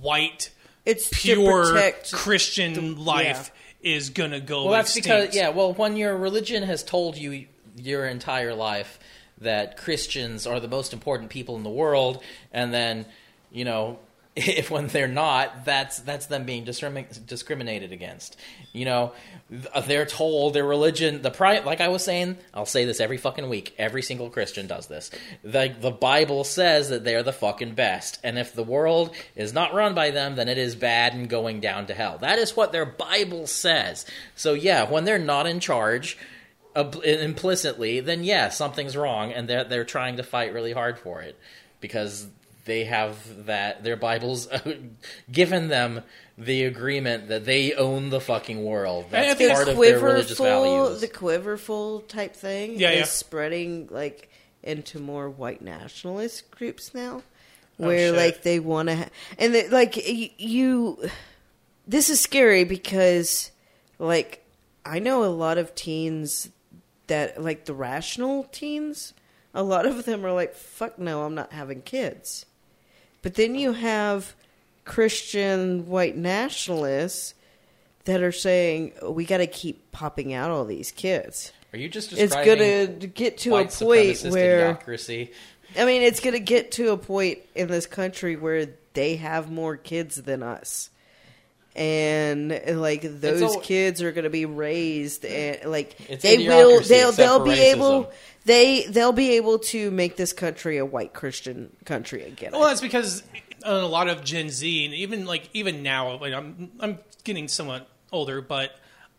white, It's pure protect Christian life is gonna go. Well, that's extinct. because yeah. Well, when your religion has told you your entire life that Christians are the most important people in the world, and then you know if when they're not, that's that's them being discrimi- discriminated against. You know, th- they're told their religion. The pri- like I was saying, I'll say this every fucking week. Every single Christian does this. The the Bible says that they're the fucking best, and if the world is not run by them, then it is bad and going down to hell. That is what their Bible says. So yeah, when they're not in charge implicitly, then yeah, something's wrong, and they're they're trying to fight really hard for it because they have that their Bibles given them the agreement that they own the fucking world. I That's think part of their religious quiverful, values. the quiverful type thing Yeah, is yeah. spreading like into more white nationalist groups now, Oh, where shit. like they want to, ha- and they, like y- you. This is scary because, like, I know a lot of teens that like the rational teens. A lot of them are like, "Fuck no, I'm not having kids." But then you have Christian white nationalists that are saying we got to keep popping out all these kids. Are you just It's going to get to a point where idiocracy? I mean, it's going to get to a point in this country where they have more kids than us. And like those all- kids are going to be raised and like they will they'll they'll be racism. able they they'll be able to make this country a white Christian country again. Well, that's because a lot of Gen Z, and even like even now, like I'm I'm getting somewhat older, but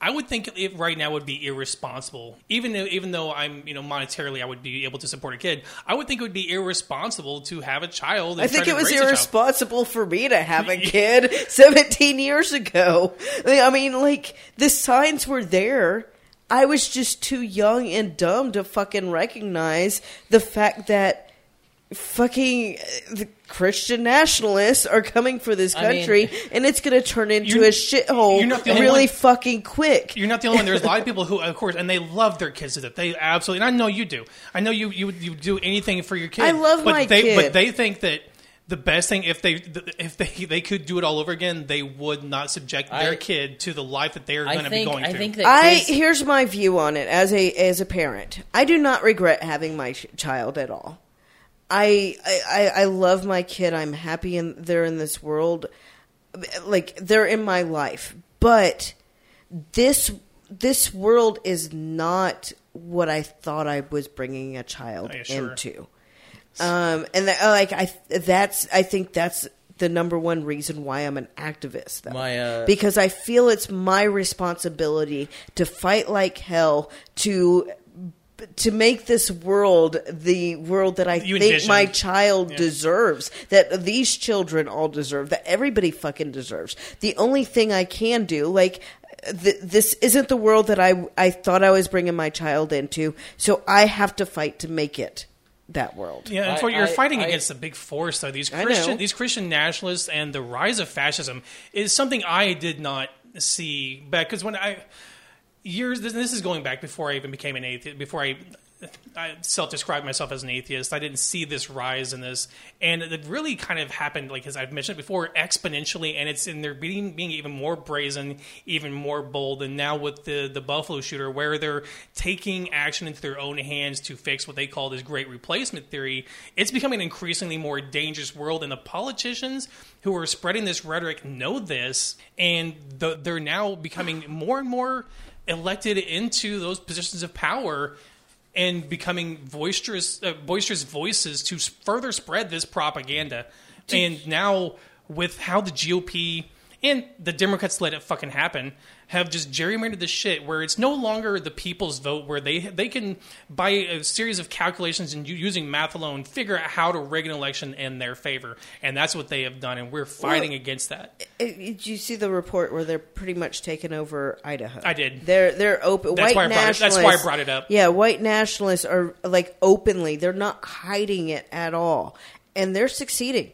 I would think it right now would be irresponsible. Even though, even though I'm you know monetarily, I would be able to support a kid. I would think it would be irresponsible to have a child. and I think it was raise a child. irresponsible for me to have a kid 17 years ago. I mean, like, the signs were there. I was just too young and dumb to fucking recognize the fact that fucking uh, the Christian nationalists are coming for this I mean- country and it's going to turn into a shithole you're not the only really one- fucking quick. You're not the only one. There's a lot of people who, of course, and they love their kids to death. They absolutely, and I know you do. I know you you you do anything for your kid. I love but my they, kid. But they think that the best thing, if they if they they could do it all over again, they would not subject their kid to the life that they're going to be think going I through. think that I here's my view on it as a as a parent. I do not regret having my ch- child at all. I, I I love my kid. I'm happy in they're in this world. Like they're in my life, but this this world is not what I thought I was bringing a child Oh, into. Um, and that, like I that's I think that's the number one reason why I'm an activist. Though My, uh, because I feel it's my responsibility to fight like hell to to make this world the world that I You think envision. my child Yeah. deserves, that these children all deserve, that everybody fucking deserves. The only thing I can do, like. Th- this isn't the world that I I thought I was bringing my child into, so I have to fight to make it that world. Yeah, and I- you're I- fighting I- against a big force, though. These Christian, these Christian nationalists, and the rise of fascism is something I did not see back. Because when I years, this, is going back before I even became an atheist. Before I, I self-described myself as an atheist, I didn't see this rise in this, and it really kind of happened, like as I've mentioned before, exponentially. And it's in there being being even more brazen, even more bold. And now with the the Buffalo shooter, where they're taking action into their own hands to fix what they call this great replacement theory, it's becoming an increasingly more dangerous world. And the politicians who are spreading this rhetoric know this, and the, they're now becoming more and more elected into those positions of power and becoming boisterous, uh, boisterous voices to further spread this propaganda. And now, with how the GOP and the Democrats let it fucking happen, have just gerrymandered the shit where it's no longer the people's vote, where they they can by a series of calculations and using math alone figure out how to rig an election in their favor, and that's what they have done, and we're fighting Well, against that. Did you see the report where they're pretty much taking over Idaho? I did. They're they're open. That's white why I brought it- nationalists. that's why I brought it up. Yeah, white nationalists are like openly. They're not hiding it at all, and they're succeeding.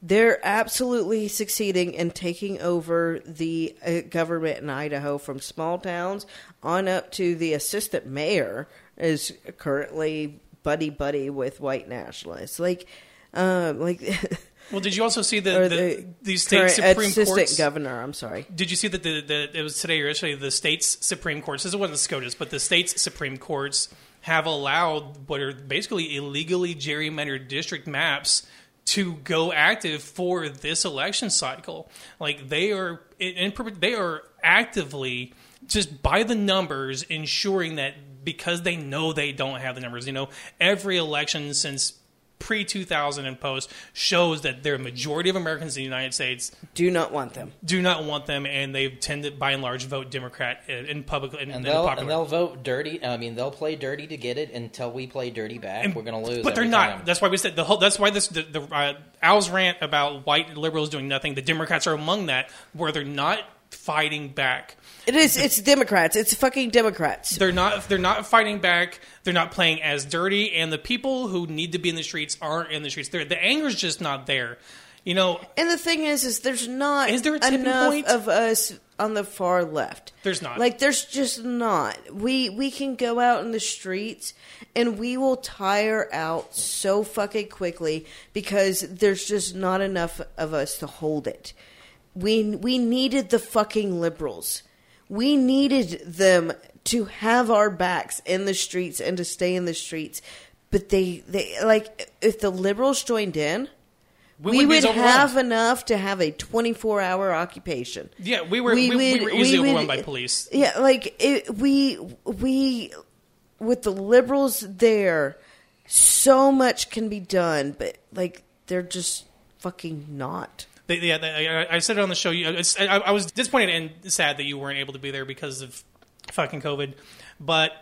They're absolutely succeeding in taking over the uh, government in Idaho from small towns on up to the assistant mayor is currently buddy buddy with white nationalists. Like, um, like. Well, did you also see the, the, the these state supreme assistant courts? governor. I'm sorry. Did you see that the, the it was today or yesterday the state's supreme courts? This wasn't the SCOTUS, but the state's supreme courts have allowed what are basically illegally gerrymandered district maps to go active for this election cycle. Like they are in, they are actively just by the numbers ensuring that because they know they don't have the numbers. You know, every election since pre 2000 and post shows that the majority of Americans in the United States Do not want them. do not want them, and they tend to, by and large, vote Democrat in, in public in, And they'll, popular. and they'll vote dirty. I mean, they'll play dirty to get it until we play dirty back. And- We're going to lose. But they're not. time. That's why we said the whole. That's why this the, the uh, Al's rant about white liberals doing nothing. The Democrats are among that, where they're not fighting back. It is. It's Democrats. It's fucking Democrats. They're not. They're not fighting back. They're not playing as dirty, and the people who need to be in the streets aren't in the streets. They're, the anger's just not there. You know, And the thing is, is there's not Is there a tipping enough point? of us on the far left. There's not. Like there's just not. We we can go out in the streets and we will tire out so fucking quickly because there's just not enough of us to hold it. We we needed the fucking liberals. We needed them to have our backs in the streets and to stay in the streets. But they they like if the liberals joined in, we, be would overwhelmed. have enough to have a 24 hour occupation. Yeah, we were we, We we would- were we easily would- overwhelmed by police. Yeah, like it, we we with the liberals there, so much can be done, but like they're just fucking not. They, yeah, they, I, I said it on the show. You, I, I was disappointed and sad that you weren't able to be there because of fucking COVID. But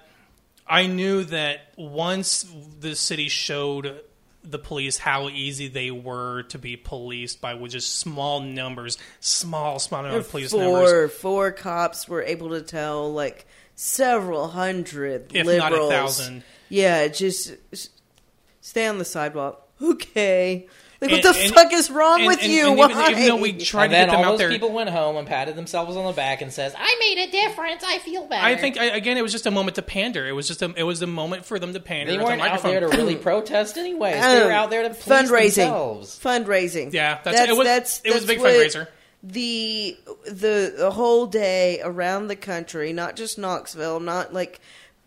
I knew that once the city showed the police how easy they were to be policed by with just small numbers, small, small amount of police numbers. Four four cops were able to tell like several hundred If not a liberals. thousand. Yeah, just stay on the sidewalk. Okay. Like, what the and- fuck is wrong and- with and- you? and Why? even, even though we tried and to then get them all out those there, people went home and patted themselves on the back and says, "I made a difference. I feel better." I think I, again it was just a moment to pander. It was just a, it was a moment for them to pander. they with weren't out there to really protest anyways. They were Um, out there to fundraising. themselves. Fundraising. Yeah, that's- it was- it was a big fundraiser. The the the whole day around the country, not just Knoxville, not like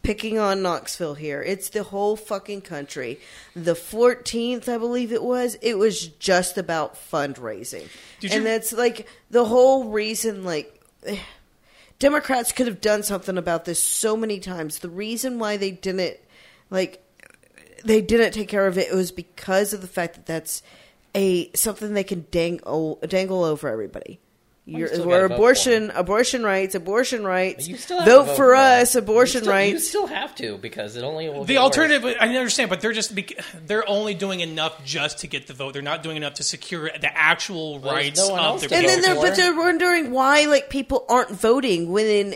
picking on Knoxville here. It's the whole fucking country. The 14th, I believe it was, it was just about fundraising. Did and you- that's like the whole reason like Democrats could have done something about this so many times. The reason why they didn't like they didn't take care of it, it was because of the fact that that's a something they can dangle dangle over everybody. You You're, still where gotta vote abortion, abortion rights, abortion rights. You still have vote, to for them. us, abortion you still, rights. You still have to because it only will The get alternative, worse. I understand, but they're just they're only doing enough just to get the vote. They're not doing enough to secure the actual There's rights no one of their and then they're, for. but they're wondering why like people aren't voting when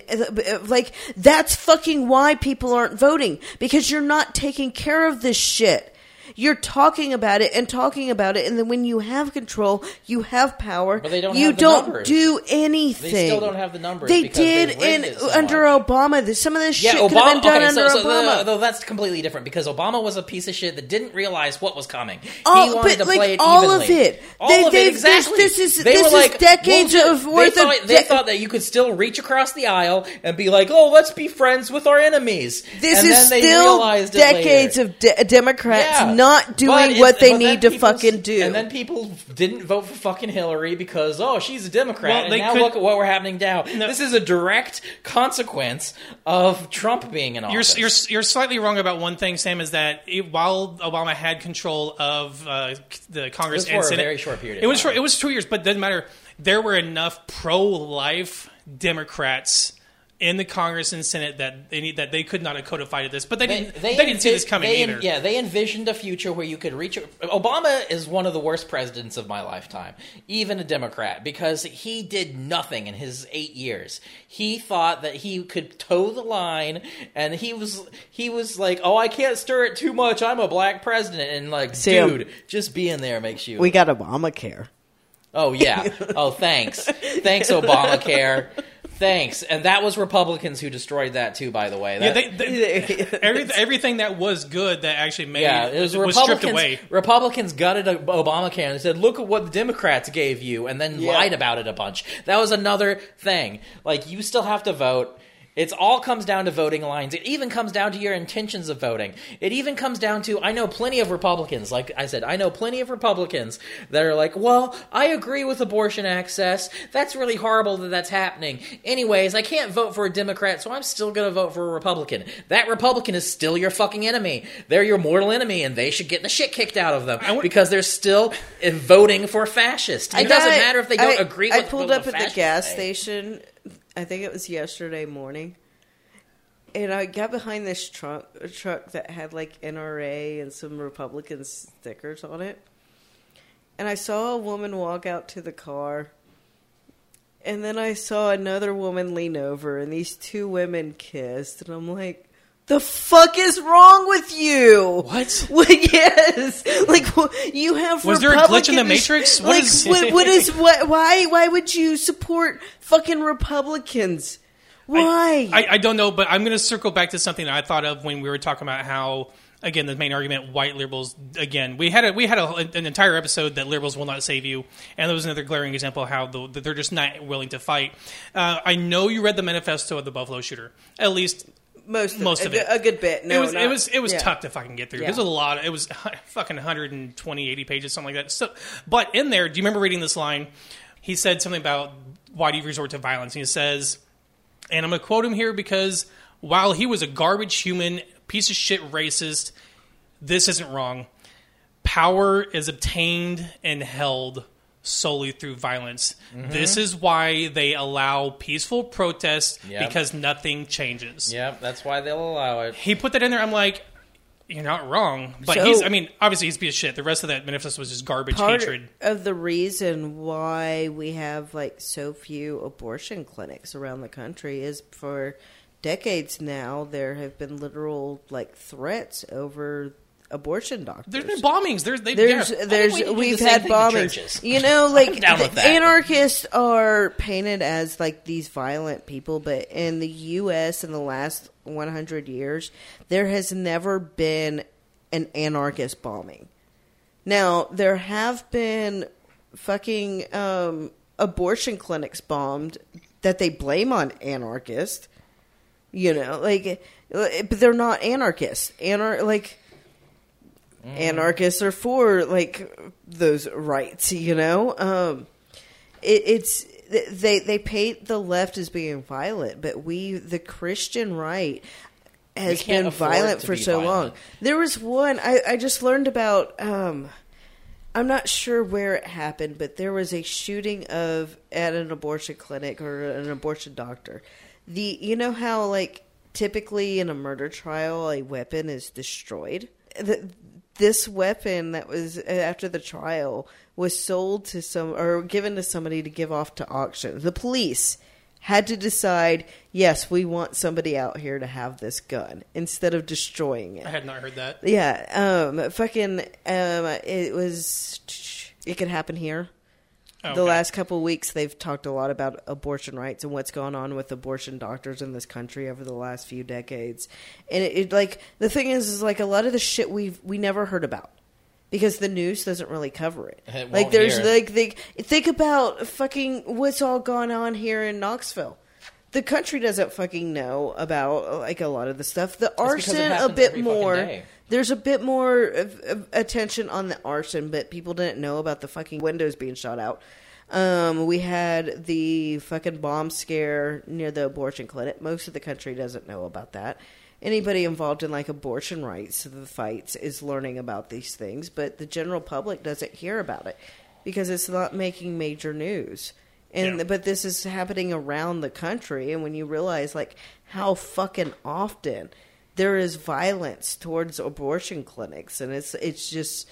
like that's fucking why people aren't voting because you're not taking care of this shit. You're talking about it and talking about it, and then when you have control, you have power. But they don't You have the don't numbers. do anything. They still don't have the numbers They did in so under much. Obama. This- Some of this Yeah, shit could have been done Okay, under so, so Obama. the, though that's completely different because Obama was a piece of shit that didn't realize what was coming. Oh, he wanted but to like play it all evenly. of it. All They- of it exactly. this- this is- They this were is like, decades we'll of worth they of thought, They de- thought that you could still reach across the aisle and be like, "Oh, let's be friends with our enemies." This and is then they still decades of de- Democrats Yeah. Not doing it's- what they need to fucking do. And then people didn't vote for fucking Hillary because oh she's a Democrat. Well, and now could- look at what we're happening now. No. This is a direct consequence of Trump being in You're, office. you're you're slightly wrong about one thing, Sam. Is that it, while Obama had control of uh, the Congress It was for and a Senate, very short period of It was time. for, it was two years, but it doesn't matter. There were enough pro-life Democrats in the Congress and Senate that they need that they could not have codified this, but they, didn't. They, didn't see this coming they- either. Yeah, they envisioned a future where you could reach. Obama is one of the worst presidents of my lifetime, even a Democrat, because he did nothing in his eight years. He thought that he could toe the line, and he was he was like, "Oh, I can't stir it too much. I'm a black president," and like, Sam, dude, just being there makes you. we got Obamacare. Oh yeah. Oh thanks. Thanks Obamacare. Thanks. And that was Republicans who destroyed that too, by the way. Yeah, they, they, every, everything that was good that actually made yeah, it was, was stripped away. Republicans gutted Obamacare and said, "Look at what the Democrats gave you," and then Yeah. lied about it a bunch. That was another thing. Like you still have to vote. It's all comes down to voting lines. It even comes down to your intentions of voting. It even comes down to I know plenty of Republicans, like I said, I know plenty of Republicans that are like, "Well, I agree with abortion access. That's really horrible that that's happening. Anyways, I can't vote for a Democrat, so I'm still going to vote for a Republican. That Republican is still your fucking enemy. They're your mortal enemy and they should get the shit kicked out of them would- because they're still uh, voting for fascist. It doesn't matter if they don't I- agree I pulled up at the gas say. station. I think it was yesterday morning, and I got behind this truck truck that had like NRA and some Republican stickers on it, and I saw a woman walk out to the car. And then I saw another woman lean over, and these two women kissed, and I'm like, "The fuck is wrong with you?" What? Yes, like you have. Was there a glitch in the Matrix? What Like, is- what, what is what? Why? Why would you support fucking Republicans? Why? I, I don't know, but I'm going to circle back to something that I thought of when we were talking about how, again, the main argument: white liberals. Again, we had a, we had a, an entire episode that liberals will not save you, and there was another glaring example of how the, they're just not willing to fight. Uh, I know you read the manifesto of the Buffalo shooter, at least. Most of, most a, of it. a good bit. No, it was not- it was it was yeah. tough to fucking get through. Yeah. There's a lot. It was fucking 120, 80 pages, something like that. So, but in there, do you remember reading this line? He said something about why do you resort to violence? And he says, and I'm going to quote him here because while he was a garbage human, piece of shit racist, this isn't wrong. Power is obtained and held solely through violence. Mm-hmm. This is why they allow peaceful protests Yep. because nothing changes Yep, that's why they'll allow it. he put that in there. I'm like, you're not wrong, but So- he's. I mean, obviously he's a piece of shit. The rest of that manifesto was just garbage Part hatred. of the reason why we have like so few abortion clinics around the country is for decades now there have been literal like threats over abortion doctors. There's been bombings. There's they, There's, yeah. there's, we need to do we've the had bombings. You know, like down with that. anarchists are painted as like these violent people, but in the U.S. in the last 100 years, there has never been an anarchist bombing. Now there have been fucking um, abortion clinics bombed that they blame on anarchists. You know, like, but they're not anarchists. Anar like anarchists are for like those rights you know? Um it, it's they they paint the left as being violent but we the christian right has been violent for be so long. There was one I, I just learned about um i'm not sure where it happened but there was a shooting of at an abortion clinic or an abortion doctor. The you know how like typically in a murder trial a weapon is destroyed? The, this weapon that was after the trial was sold to some or given to somebody to give off to auction. The police had to decide, yes, we want somebody out here to have this gun instead of destroying it. I had not heard that. Yeah, um, fucking, um, it was. It could happen here. Oh, The last couple of weeks, they've talked a lot about abortion rights and what's gone on with abortion doctors in this country over the last few decades. And it, it like the thing is, is like a lot of the shit we've we never heard about because the news doesn't really cover it. It like there's here. like they think about fucking what's all gone on here in Knoxville. The country doesn't fucking know about like a lot of the stuff. The arson a bit more. There's a bit more of, of attention on the arson, but people didn't know about the fucking windows being shot out. Um, we had the fucking bomb scare near the abortion clinic. Most of the country doesn't know about that. Anybody involved in like abortion rights, the fights, is learning about these things, but the general public doesn't hear about it because it's not making major news. And Yeah. but this is happening around the country, and when you realize like how fucking often there is violence towards abortion clinics, and it's it's just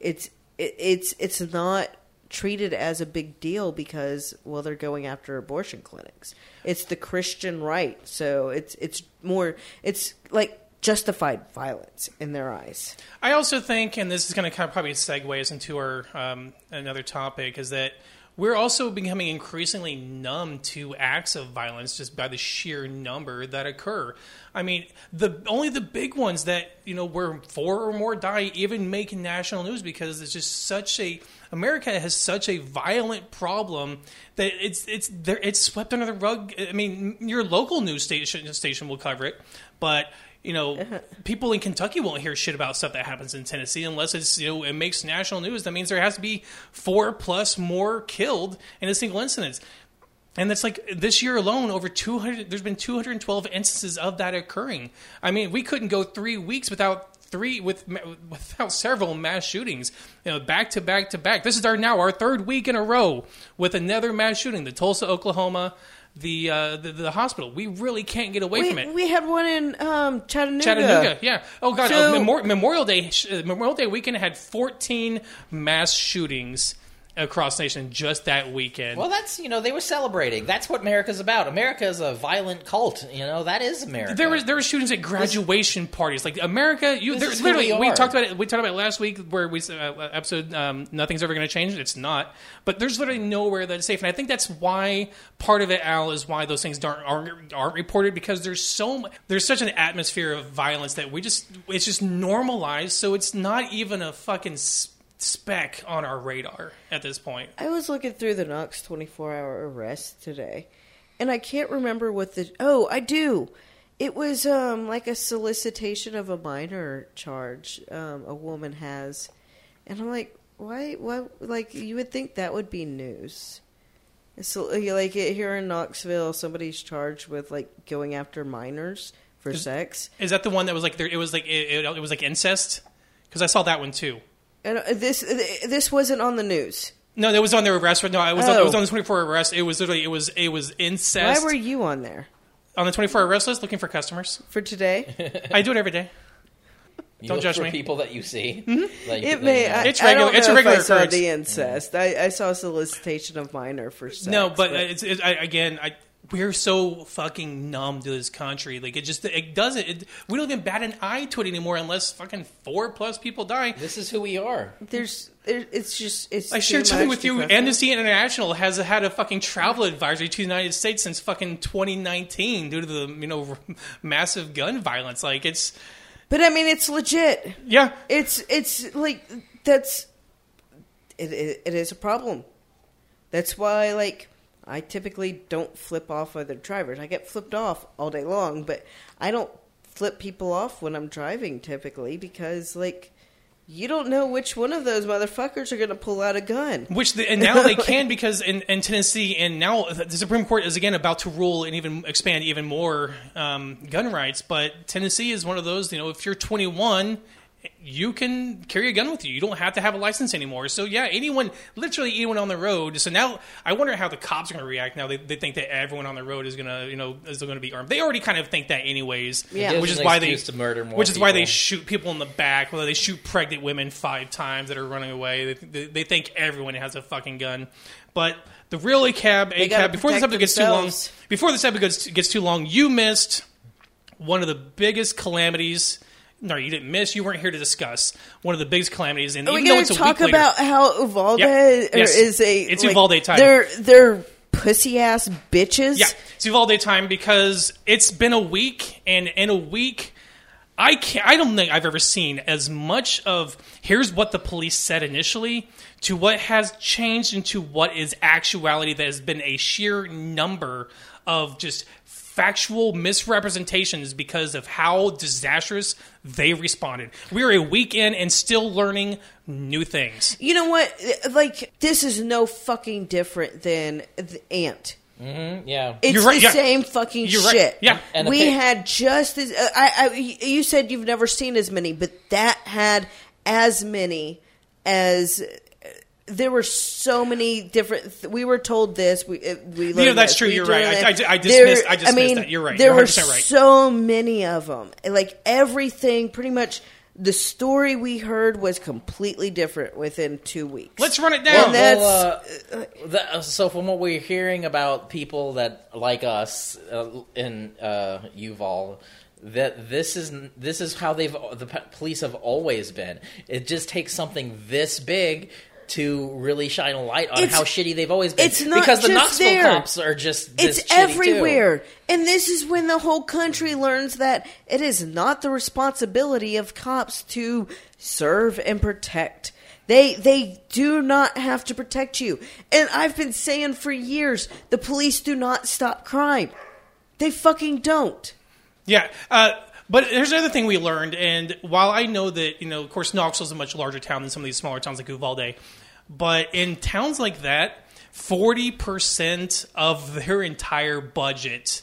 it's it, it's it's not treated as a big deal because well they're going after abortion clinics. It's the Christian right, so it's it's more it's like justified violence in their eyes. I also think, and this is going to kind of probably segue us into our um, another topic, is that we're also becoming increasingly numb to acts of violence just by the sheer number that occur. I mean, the only the big ones that you know where four or more die even make national news because it's just such a America has such a violent problem that it's it's it's swept under the rug. I mean, your local news station station will cover it, but you know, uh-huh. people in Kentucky won't hear shit about stuff that happens in Tennessee unless it's you know it makes national news. That means there has to be four plus more killed in a single incident. And that's like this year alone, over 200. There's been 212 instances of that occurring. I mean, we couldn't go three weeks without three with without several mass shootings, you know, back to back to back. This is our now our third week in a row with another mass shooting. The Tulsa, Oklahoma, the uh, the, the hospital. We really can't get away We, from it. we had one in um, Chattanooga. Chattanooga, yeah. Oh god, So- uh, Memor- Memorial Day uh, Memorial Day weekend had 14 mass shootings across the nation just that weekend. Well, that's you know they were celebrating. That's what America's about. America is a violent cult. You know that is America. There was there were shootings at graduation parties. Like America, you This there, is literally we we talked about it. We talked about it last week where we uh, episode um, nothing's ever going to change. It's not. But there's literally nowhere that's safe, and I think that's why part of it, Al, is why those things aren't aren't, aren't reported because there's so there's such an atmosphere of violence that we just it's just normalized. So it's not even a fucking s- speck on our radar at this point. I was looking through the Knox 24 hour arrest today, and I can't remember what the. Oh, I do. It was um, like a solicitation of a minor charge um, a woman has. And I'm like, why? Why? Like, you would think that would be news. So, like, here in Knoxville, somebody's charged with, like, going after minors for Is- sex. Is that the one that was like there? It was like it, it, it was like incest because I saw that one too. And uh, this this wasn't on the news. No, that was on their arrest. No, it was on, it Oh. was on the twenty four arrest. It was literally it was it was incest. Why were you on there? on the twenty four arrest list looking for customers. For today? I do it every day. You don't judge for me. people that you see. Like, It may. you. I, It's I regular- don't it's a regular if I saw occurrence. the incest. I, I saw solicitation of minor for sex. no, but it's it, I, again, I we're so fucking numb to this country. Like it just it doesn't. It, we don't even bat an eye to it anymore unless fucking four plus people die. this is who we are. there's it's just it's. I shared something with you. Amnesty International has had a fucking travel advisory to the United States since fucking 2019 due to the you know massive gun violence. Like it's But I mean, it's legit. yeah. It's it's like that's it, it, it is a problem. That's why like I typically don't flip off other drivers. I get flipped off all day long, but I don't flip people off when I'm driving typically because like you don't know which one of those motherfuckers are going to pull out a gun. Which the, and now they can because in, in Tennessee and now the Supreme Court is again about to rule and even expand even more um, gun rights. But Tennessee is one of those. You know, if you're 21, you can carry a gun with you. You don't have to have a license anymore. So yeah, anyone, literally anyone on the road. So now I wonder how the cops are going to react. Now they, they think that everyone on the road is going to you know is going to be armed. They already kind of think that anyways. Yeah. Which is why they excuse to murder more which is why they shoot people in the back, whether they shoot pregnant women five times that are running away. They, they, they think everyone has a fucking gun. But the real ACAB, They gotta ACAB, before this protect episode gets too long, before this episode gets, gets too long, you missed one of the biggest calamities. No, you didn't miss. You weren't here to discuss one of the biggest calamities. And Are we even though going to talk later, about how Uvalde Yep. Yes. is a It's like, Uvalde time. They're they're pussy ass bitches. Yeah, it's Uvalde time because it's been a week, and in a week, I can't. I don't think I've ever seen as much of here's what the police said initially to what has changed into what is actuality. That has been a sheer number of just factual misrepresentations because of how disastrous they responded. We're a week in and still learning new things. You know what? Like this is no fucking different than the ant. Mm-hmm, yeah. It's You're right, the yeah. same fucking You're right, shit. yeah. And we thing- had just as uh, I, I. You said you've never seen as many, but that had as many as. There were so many different. Th- we were told this. We uh, we. know, that's this, true, we you're right. I- I- I dismissed- I dismissed mean, that. You're right. There You're were 100% right. so many of them. Like everything, pretty much. The story we heard was completely different within two weeks. Let's run it Well, down. that- Well, uh, the, uh, so from what we're hearing about people that like us uh, in uh, Uval, that this is this is how they've the police have always been. It just takes something this big to really shine a light on It's- how shitty they've always been. it's not because the Knoxville there. cops are just this It's shitty, too. everywhere. And this is when the whole country learns that it is not the responsibility of cops to serve and protect. They they do not have to protect you. And I've been saying for years, the police do not stop crime. They fucking don't. Yeah. Uh, but here's another thing we learned, and while I know that you know, of course, Knoxville's a much larger town than some of these smaller towns like Uvalde, but in towns like that, forty percent of their entire budget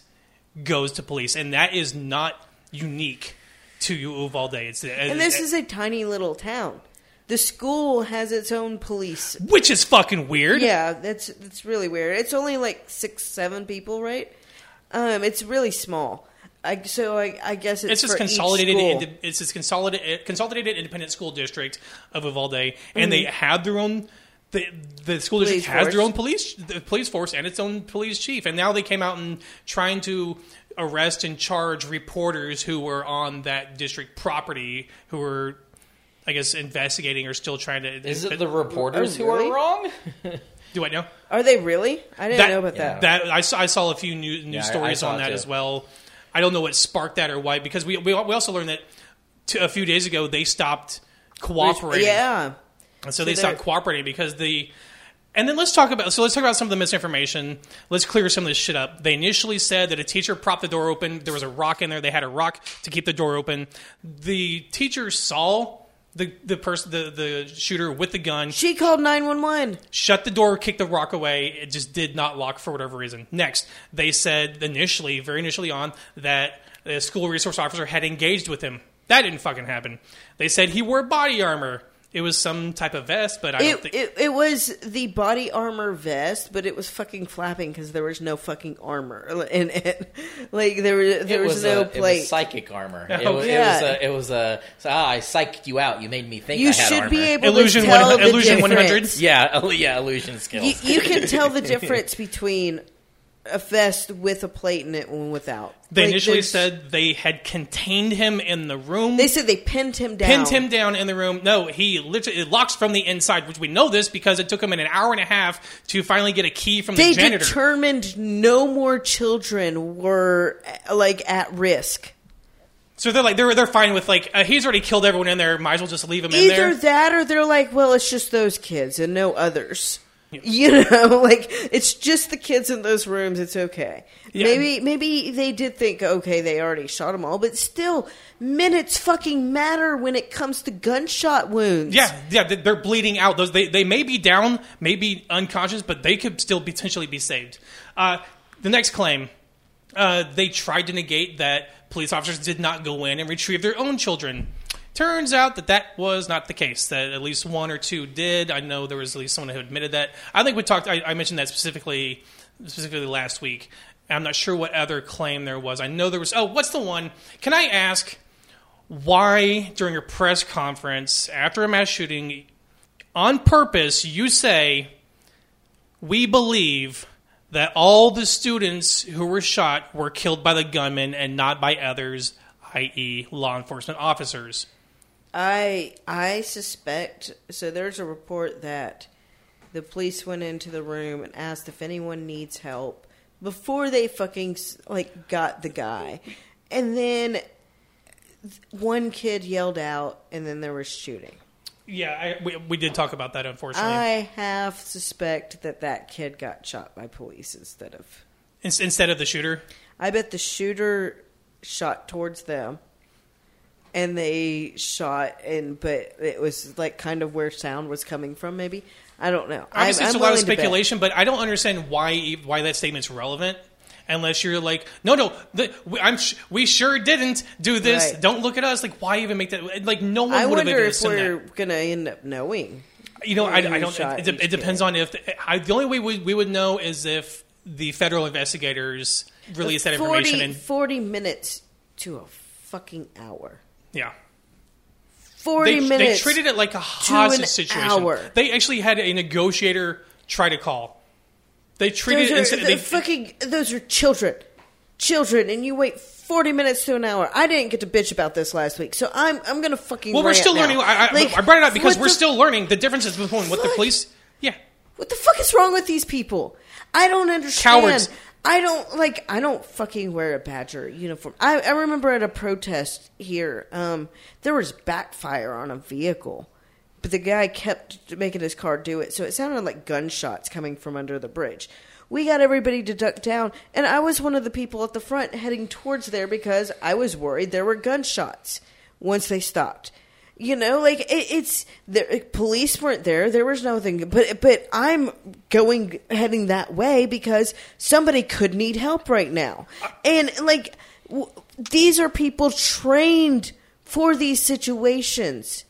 goes to police, and that is not unique to Uvalde. It's And this is a tiny little town. The school has its own police. which is fucking weird. Yeah, that's that's really weird. It's only like six, seven people, right? Um, it's really small. I, so I, I guess it's, It's just for consolidated. school. Into, it's this consolidated, consolidated independent school district of Uvalde, and Mm-hmm. they have their own. The, the school district Police has their force. own police the police force and its own police chief, and now they came out and trying to arrest and charge reporters who were on that district property who were, I guess, investigating or still trying to. Is it the reporters Oh, who really? are wrong? Do I know? Are they really? I didn't know about yeah. that. That I saw, I saw a few new, news Yeah, I- I stories on that too. as well. I don't know what sparked that or why because we we, we also learned that to, a few days ago they stopped cooperating. yeah. And so, they they're- stopped cooperating because the. And then let's talk about so let's talk about some of the misinformation. Let's clear some of this shit up. They initially said that a teacher propped the door open. There was a rock in there. They had a rock to keep the door open. The teacher saw the the person the the shooter with the gun She called nine one one. shut the door, kicked the rock away. It just did not lock for whatever reason. Next, they said initially, very initially on, that the school resource officer had engaged with him. That didn't fucking happen. They said he wore body armor. It was some type of vest, but I don't It, think. it it was the body armor vest, but it was fucking flapping because there was no fucking armor in it. Like there was there it was, was no a, it plate. was psychic armor. It Oh, was, yeah. it was a. It was a. So, ah, I psyched you out. You made me think you I had should armor. be able Illusion to tell one- the Illusion 100? Yeah, yeah, illusion skills. You, you can tell the difference between a vest with a plate in it and without. they Like, initially there's- said they had contained him in the room. they said they pinned him down. pinned him down in the room. No, he literally it locks from the inside, which we know this because it took him an hour and a half to finally get a key from They the janitor. They determined no more children were like at risk. so they're like they're they're fine with like uh, he's already killed everyone in there. Might as well just leave him in there. Either that or they're like, well, it's just those kids and no others. You know, like it's just the kids in those rooms. It's okay. Yeah. Maybe, maybe they did think, okay, they already shot them all, but still, minutes fucking matter when it comes to gunshot wounds. Yeah, yeah, they- they're bleeding out. Those they, they may be down, may be unconscious, but they could still potentially be saved. Uh, the next claim, uh, they tried to negate that police officers did not go in and retrieve their own children. Turns out that that was not the case. That at least one or two did. I know there was at least someone who admitted that. I think we talked. I, I mentioned that specifically, specifically last week. I'm not sure what other claim there was. I know there was. Oh, what's the one? Can I ask? why during a press conference after a mass shooting on purpose you say we believe that all the students who were shot were killed by the gunman and not by others i.e. law enforcement officers I I suspect so. There's a report that the police went into the room and asked if anyone needs help before they fucking like got the guy, and then one kid yelled out, and then there was shooting. yeah I, we, we did talk about that unfortunately I half suspect that that kid got shot by police instead of. In- instead of the shooter I bet the shooter shot towards them, and they shot, and but it was like kind of where sound was coming from. Maybe I don't know. I'm- it's I'm a lot of willing to bet. speculation but i don't understand why why that statement's relevant unless you're like no no the, we, i'm sh- we sure didn't do this Right. don't look at us like why even make that like no one I would have wonder if we're that gonna end up knowing. you know i, I don't it, it, it depends kid. on if I, the only way we, we would know is if the federal investigators release that 40, information in 40 minutes to a fucking hour. Yeah Forty they, they treated it like a hostage situation hour. they actually had a negotiator try to call they treated those it are, the they, fucking. Those are children. children and you wait 40 minutes to an hour. I didn't get to bitch about this last week, so I'm I'm going to fucking Well, we're still now. learning. I, I, Like, I brought it up because we're the- still learning the differences between what the police. Yeah, What the fuck is wrong with these people? I don't understand. Cowards. I don't like. I don't fucking wear a Badger uniform. I, I remember at a protest here, um, there was backfire on a vehicle, but the guy kept making his car do it, so it sounded like gunshots coming from under the bridge. We got everybody to duck down, and I was one of the people at the front heading towards there because I was worried there were gunshots once they stopped. You know, like it, it's the police weren't there. There was nothing, but but I'm going heading that way because somebody could need help right now, and like w- these are people trained for these situations.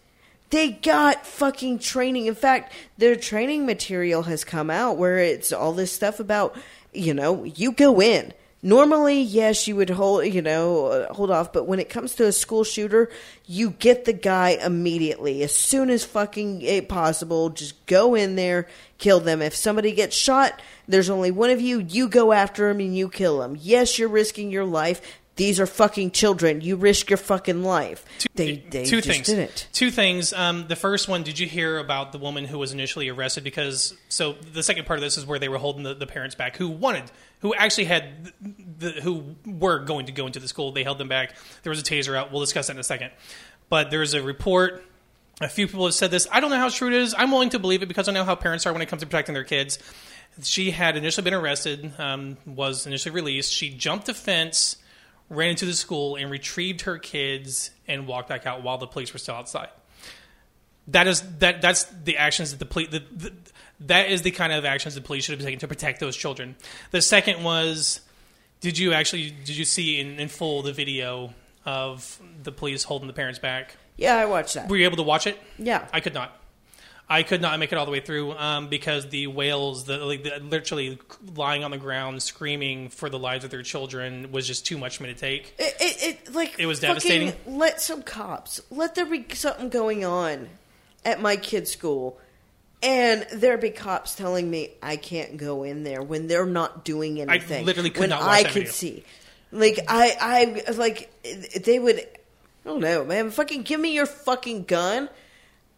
They got fucking training. In fact, their training material has come out where it's all this stuff about, you know, you go in. Normally, yes, you would hold, you know, uh, hold off, but when it comes to a school shooter, you get the guy immediately. As soon as fucking it possible, just go in there, kill them. If somebody gets shot, there's only one of you, you go after him and you kill him. Yes, you're risking your life. These are fucking children. You risk your fucking life. They, they two just things. didn't. Two things. Um, the first one, did you hear about the woman who was initially arrested? Because so the second part of this is where they were holding the, the parents back, who wanted, who actually had, the, who were going to go into the school. They held them back. There was a taser out. We'll discuss that in a second. But there's a report. A few people have said this. I don't know how true it is. I'm willing to believe it because I know how parents are when it comes to protecting their kids. She had initially been arrested, um, was initially released. She jumped a fence, ran into the school, and retrieved her kids and walked back out while the police were still outside. That is that. That's the actions that the police. The, the, that is the kind of actions the police should have taken to protect those children. The second was, did you actually did you see in, in full the video of the police holding the parents back? Yeah, I watched that. Were you able to watch it? Yeah. I could not. I could not make it all the way through um, because the wails, the, like, the literally lying on the ground screaming for the lives of their children, was just too much for me to take. It, it, it like It was devastating. Let some cops. Let there be something going on at my kid's school, and there'd be cops telling me I can't go in there when they're not doing anything. I literally could when not watch I that could video. see. Like I, I like they would. I don't know, man. Fucking give me your fucking gun.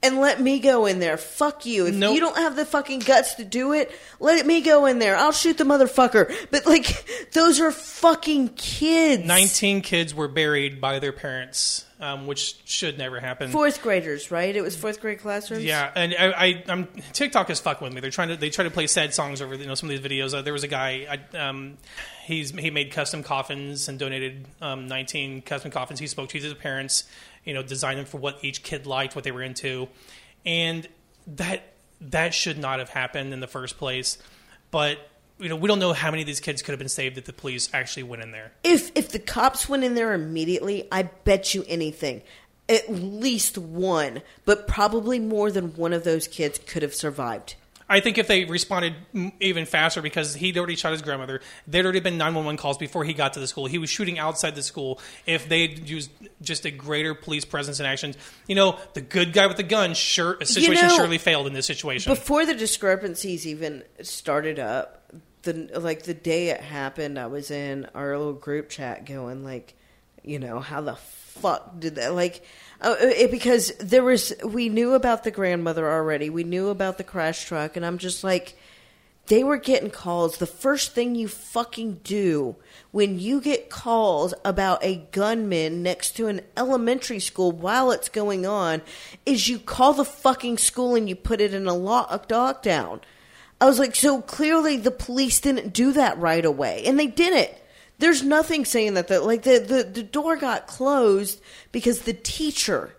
And let me go in there. Fuck you. If Nope. you don't have the fucking guts to do it, let me go in there. I'll shoot the motherfucker. But like, those are fucking kids. 19 kids were buried by their parents, um, which should never happen. Fourth graders, right? It was fourth grade classrooms. Yeah, and I, I, I'm TikTok is fucking with me. They're trying to they try to play sad songs over you know some of these videos. Uh, there was a guy, I, um, he's he made custom coffins and donated um, 19 custom coffins. He spoke to his parents, you know, design them for what each kid liked, what they were into, and that that should not have happened in the first place. But you know, we don't know how many of these kids could have been saved if the police actually went in there. If if the cops went in there immediately, I bet you anything, at least one, but probably more than one of those kids could have survived. I think if they responded even faster because he'd already shot his grandmother, there'd already been 911 calls before he got to the school. He was shooting outside the school. If they'd used just a greater police presence and actions, you know, the good guy with the gun, sure, a situation know, surely failed in this situation. Before the discrepancies even started up, the like the day it happened, I was in our little group chat going like, you know, how the fuck did that like uh, it, because there was we knew about the grandmother already. We knew about the crash truck and I'm just like they were getting calls. The first thing you fucking do when you get calls about a gunman next to an elementary school while it's going on is you call the fucking school and you put it in a lock lockdown. I was like, so clearly the police didn't do that right away, and they didn't. There's nothing saying that the like the, the, the door got closed because the teacher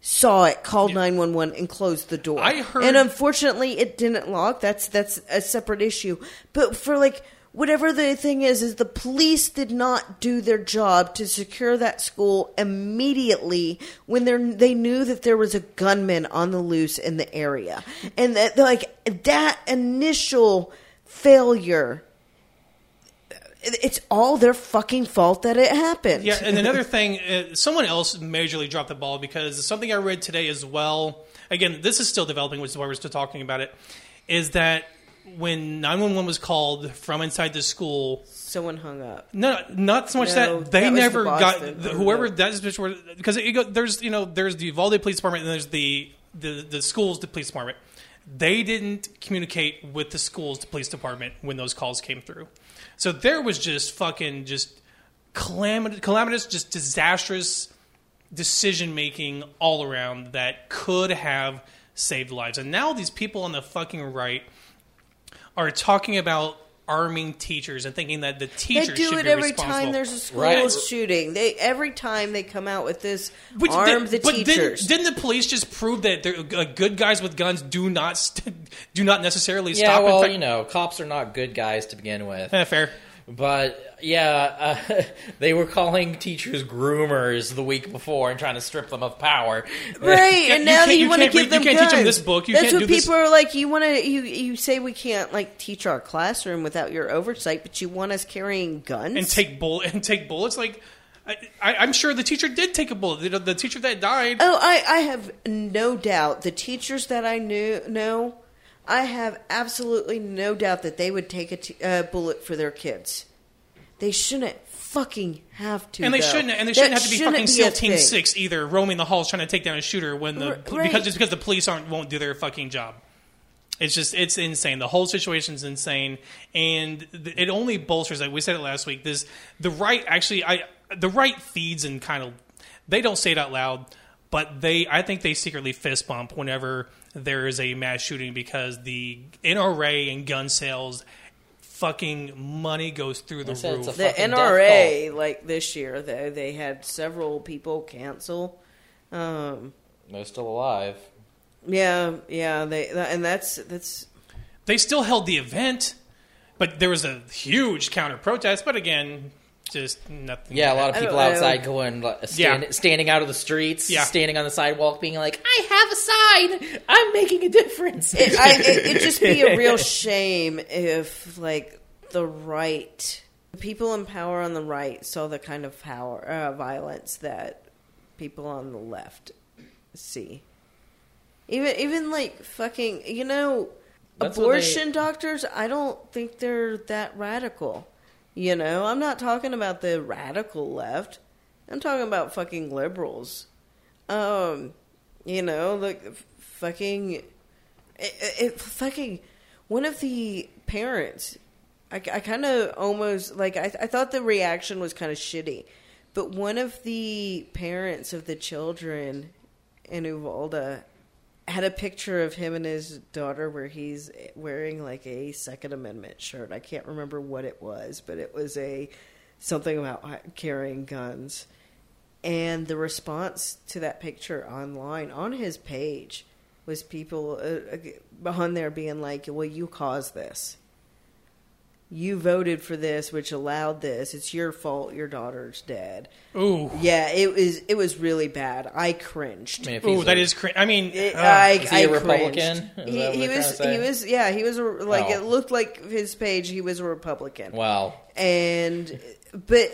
saw it, called nine one one, and closed the door. I heard- and unfortunately, it didn't lock. That's that's a separate issue. But for like whatever the thing is, is the police did not do their job to secure that school immediately when they they knew that there was a gunman on the loose in the area, and that like that initial failure. It's all their fucking fault that it happened. Yeah, and another thing, uh, someone else majorly dropped the ball because something I read today as well. Again, this is still developing, which is why we're still talking about it. Is that when 911 was called from inside the school, Someone hung up. no, not so much No, that they that never the got the, whoever that is because there's you know there's the Uvalde Police Department and there's the the the schools the police department. They didn't communicate with the schools the police department when those calls came through, so there was just fucking just calamitous, just disastrous decision making all around that could have saved lives. And now these people on the fucking right are talking about arming teachers and thinking that the They teachers do it every time there's a school Right. shooting. They every time they come out with this But arm did- the but didn't- teachers. Didn't, the police just prove that they're, uh, good guys with guns do not st- do not necessarily Yeah, stop? well, in fact- you know, cops are not good guys to begin with. Eh, fair. But yeah, uh, they were calling teachers groomers the week before and trying to strip them of power. Right, and now that you, you want to give them you can't teach 'em guns. this book, you That's can't what do people this- are like. You want to you you say we can't like teach our classroom without your oversight, but you want us carrying guns And take bullet and take bullets. Like I, I, I'm sure the teacher did take a bullet. The, the teacher that died. Oh, I, I have no doubt the teachers that I knew know. I have absolutely no doubt that they would take a t- uh, bullet for their kids. They shouldn't fucking have to, and they though. shouldn't, and they shouldn't have to be fucking SEAL Team thing. Six either, roaming the halls trying to take down a shooter when the right. because just because the police aren't won't do their fucking job. It's just it's insane. The whole situation's insane, and th- it only bolsters. Like we said it last week. This the right actually I the right feeds and kind of they don't say it out loud, but they I think they secretly fist bump whenever there is a mass shooting because the NRA and gun sales. Fucking money goes through the I said it's roof. The NRA, like this year, though, they had several people cancel. Um, They're still alive. yeah, yeah, they and that's that's they still held the event, but there was a huge counter protest. But again, just nothing. Yeah, a lot of I people don't know. outside going, like, stand, Yeah. standing out of the streets, Yeah. standing on the sidewalk, being like, "I have a sign. I'm making a difference." it, I, it, it'd just be a real shame if like the right the people in power on the right saw the kind of power uh, violence that people on the left see. Even even like fucking you know That's what they- abortion doctors. I don't think they're that radical. You know, I'm not talking about the radical left. I'm talking about fucking liberals. Um, you know, like fucking, it, it, fucking one of the parents. I, I kind of almost like I, I thought the reaction was kind of shitty, but one of the parents of the children in Uvalde had a picture of him and his daughter where he's wearing like a Second Amendment shirt. I can't remember what it was, but it was a something about carrying guns. And the response to that picture online on his page was people uh, on there being like, "Well, you caused this. You voted for this, which allowed this. It's your fault. Your daughter's dead." Ooh, Yeah, it was. It was really bad. I cringed. I mean, ooh, he's that a- is. Cra- I mean, It- uh, I, is he I a Republican? Is He, he was. He was. Yeah, he was a, like Oh. it looked like his page. He was a Republican, Well, and but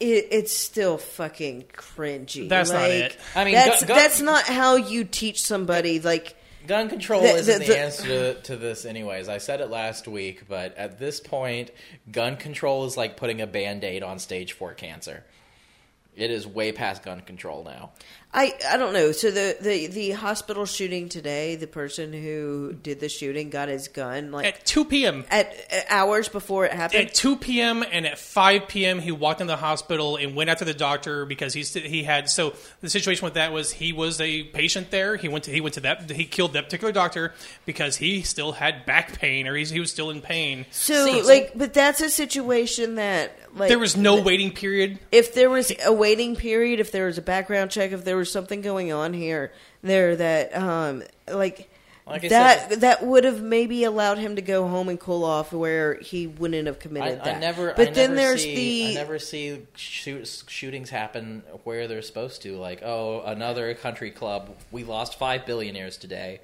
it, it's still fucking cringy. That's not it. I mean, that's gu- gu- that's not how you teach somebody. Like gun control The- isn't the- the, the- answer to, to this, anyways. I said it last week, but at this point, gun control is like putting a band aid on stage four cancer. It is way past gun control now. I, I don't know. So the, the the hospital shooting today, the person who did the shooting got his gun like at 2 p.m. at, at hours before it happened. At 2 p.m. and at 5 p.m. he walked in the hospital and went after the doctor because he he had so the situation with that was he was a patient there. He went to he went to that he killed that particular doctor because he still had back pain or he's, he was still in pain. So, See, like, but that's a situation that, like, There was no waiting period. if there was a waiting period, if there was a background check, if there was something going on here, there that, um, like, Like that said- that would have maybe allowed him to go home and cool off, where he wouldn't have I, committed I that. never, But I then never there's see, the I never see shoot, shootings happen where they're supposed to. Like, oh, another country club. We lost five billionaires today.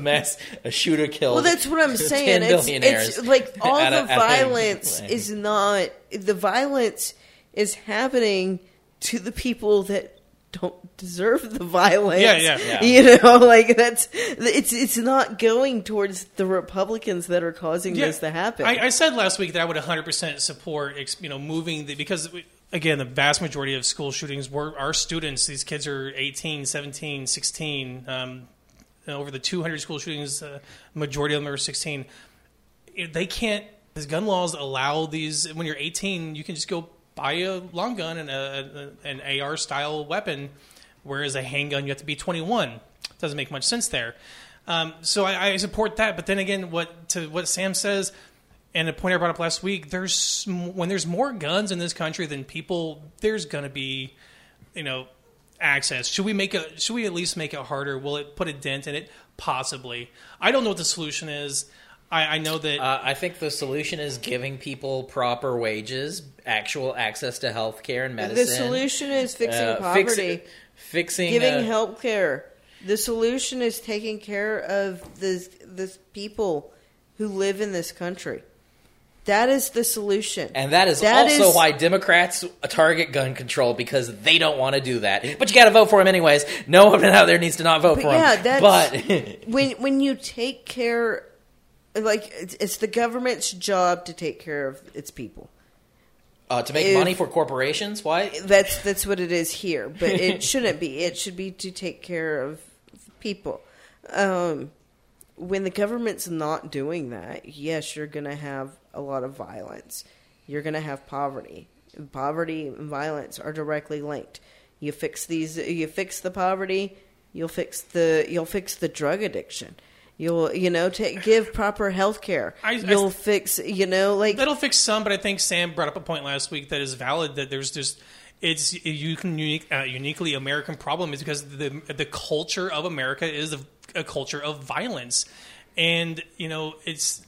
Mass a shooter killed. Well, that's what I'm saying. It's, it's like all at the at a- violence is not the violence is happening to the people that don't deserve the violence. Yeah, yeah. Yeah. You know, like that's it's it's not going towards the Republicans that are causing Yeah, this to happen. I, I said last week that I would 100% support, ex- you know, moving the because again, the vast majority of school shootings were our students. These kids are 18, 17, 16. Um, over the 200 school shootings, uh, majority of them are 16. They can't. These gun laws allow these. When you're 18, you can just go buy a long gun and a, a, an AR style weapon, whereas a handgun you have to be 21. Doesn't make much sense there. Um, so I, I support that. But then again, what to what Sam says, and a point I brought up last week, there's when there's more guns in this country than people, there's going to be, you know, access. Should we make a? Should we at least make it harder? Will it put a dent in it? Possibly. I don't know what the solution is. I, I know that Uh, I think the solution is giving people proper wages, actual access to health care and medicine. the solution is fixing uh, poverty, fix- fixing giving uh, health care. The solution is taking care of the the people who live in this country. That is the solution. And that is That also is- why Democrats target gun control because they don't want to do that. But you got to vote for him anyways. No one out there needs to not vote But for yeah, him. that's- but when when you take care like it's, it's the government's job to take care of its people uh, to make If- money for corporations, why? that's that's what it is here but it shouldn't be it should be to take care of people um when the government's not doing that yes you're going to have a lot of violence. You're going to have poverty. Poverty and violence are directly linked. You fix these you fix the poverty you'll fix the you'll fix the drug addiction. You'll you know give proper health care I- I- you'll fix you know like That'll fix some, but I think Sam brought up a point last week that is valid. That there's just it's a unique, uh, uniquely American problem is because the the culture of America is a, a culture of violence, and you know it's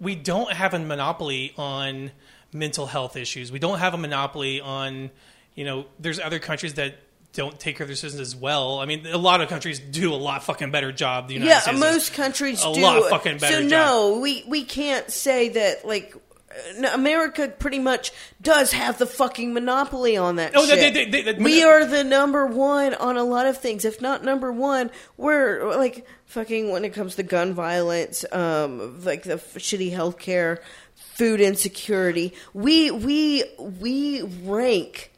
we don't have a monopoly on mental health issues. We don't have a monopoly on you know there's other countries that don't take care of their citizens as well. I mean, a lot of countries do a lot fucking better job. than The United States. yeah, States. most countries a do. A lot fucking better So job. no, we we can't say that like America pretty much does have the fucking monopoly on that. Oh, shit. they- they- they- we are the number one on a lot of things. If not number one, we're like fucking when it comes to gun violence, um, like the f- shitty healthcare, food insecurity. We we we rank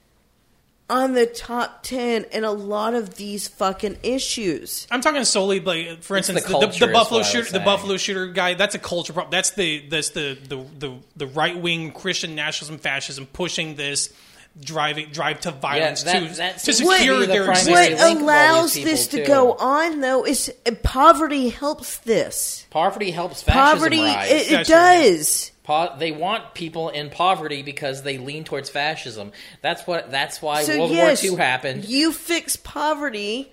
on the top 10 in a lot of these fucking issues. I'm talking solely, like for It's instance, the the, the, culture is Buffalo what I was shooter, the saying. Buffalo shooter guy. That's a culture problem. That's the that's the the the, the right wing Christian nationalism, fascism pushing this driving drive to violence that- to that to seems to secure the their primary What link of all allows these this to too. go on, though, is uh, poverty helps this. Poverty helps fascism Poverty, rise. it, it That's true. does. Po- they want people in poverty because they lean towards fascism. That's what. That's why So World yes, War II happened. You fix poverty,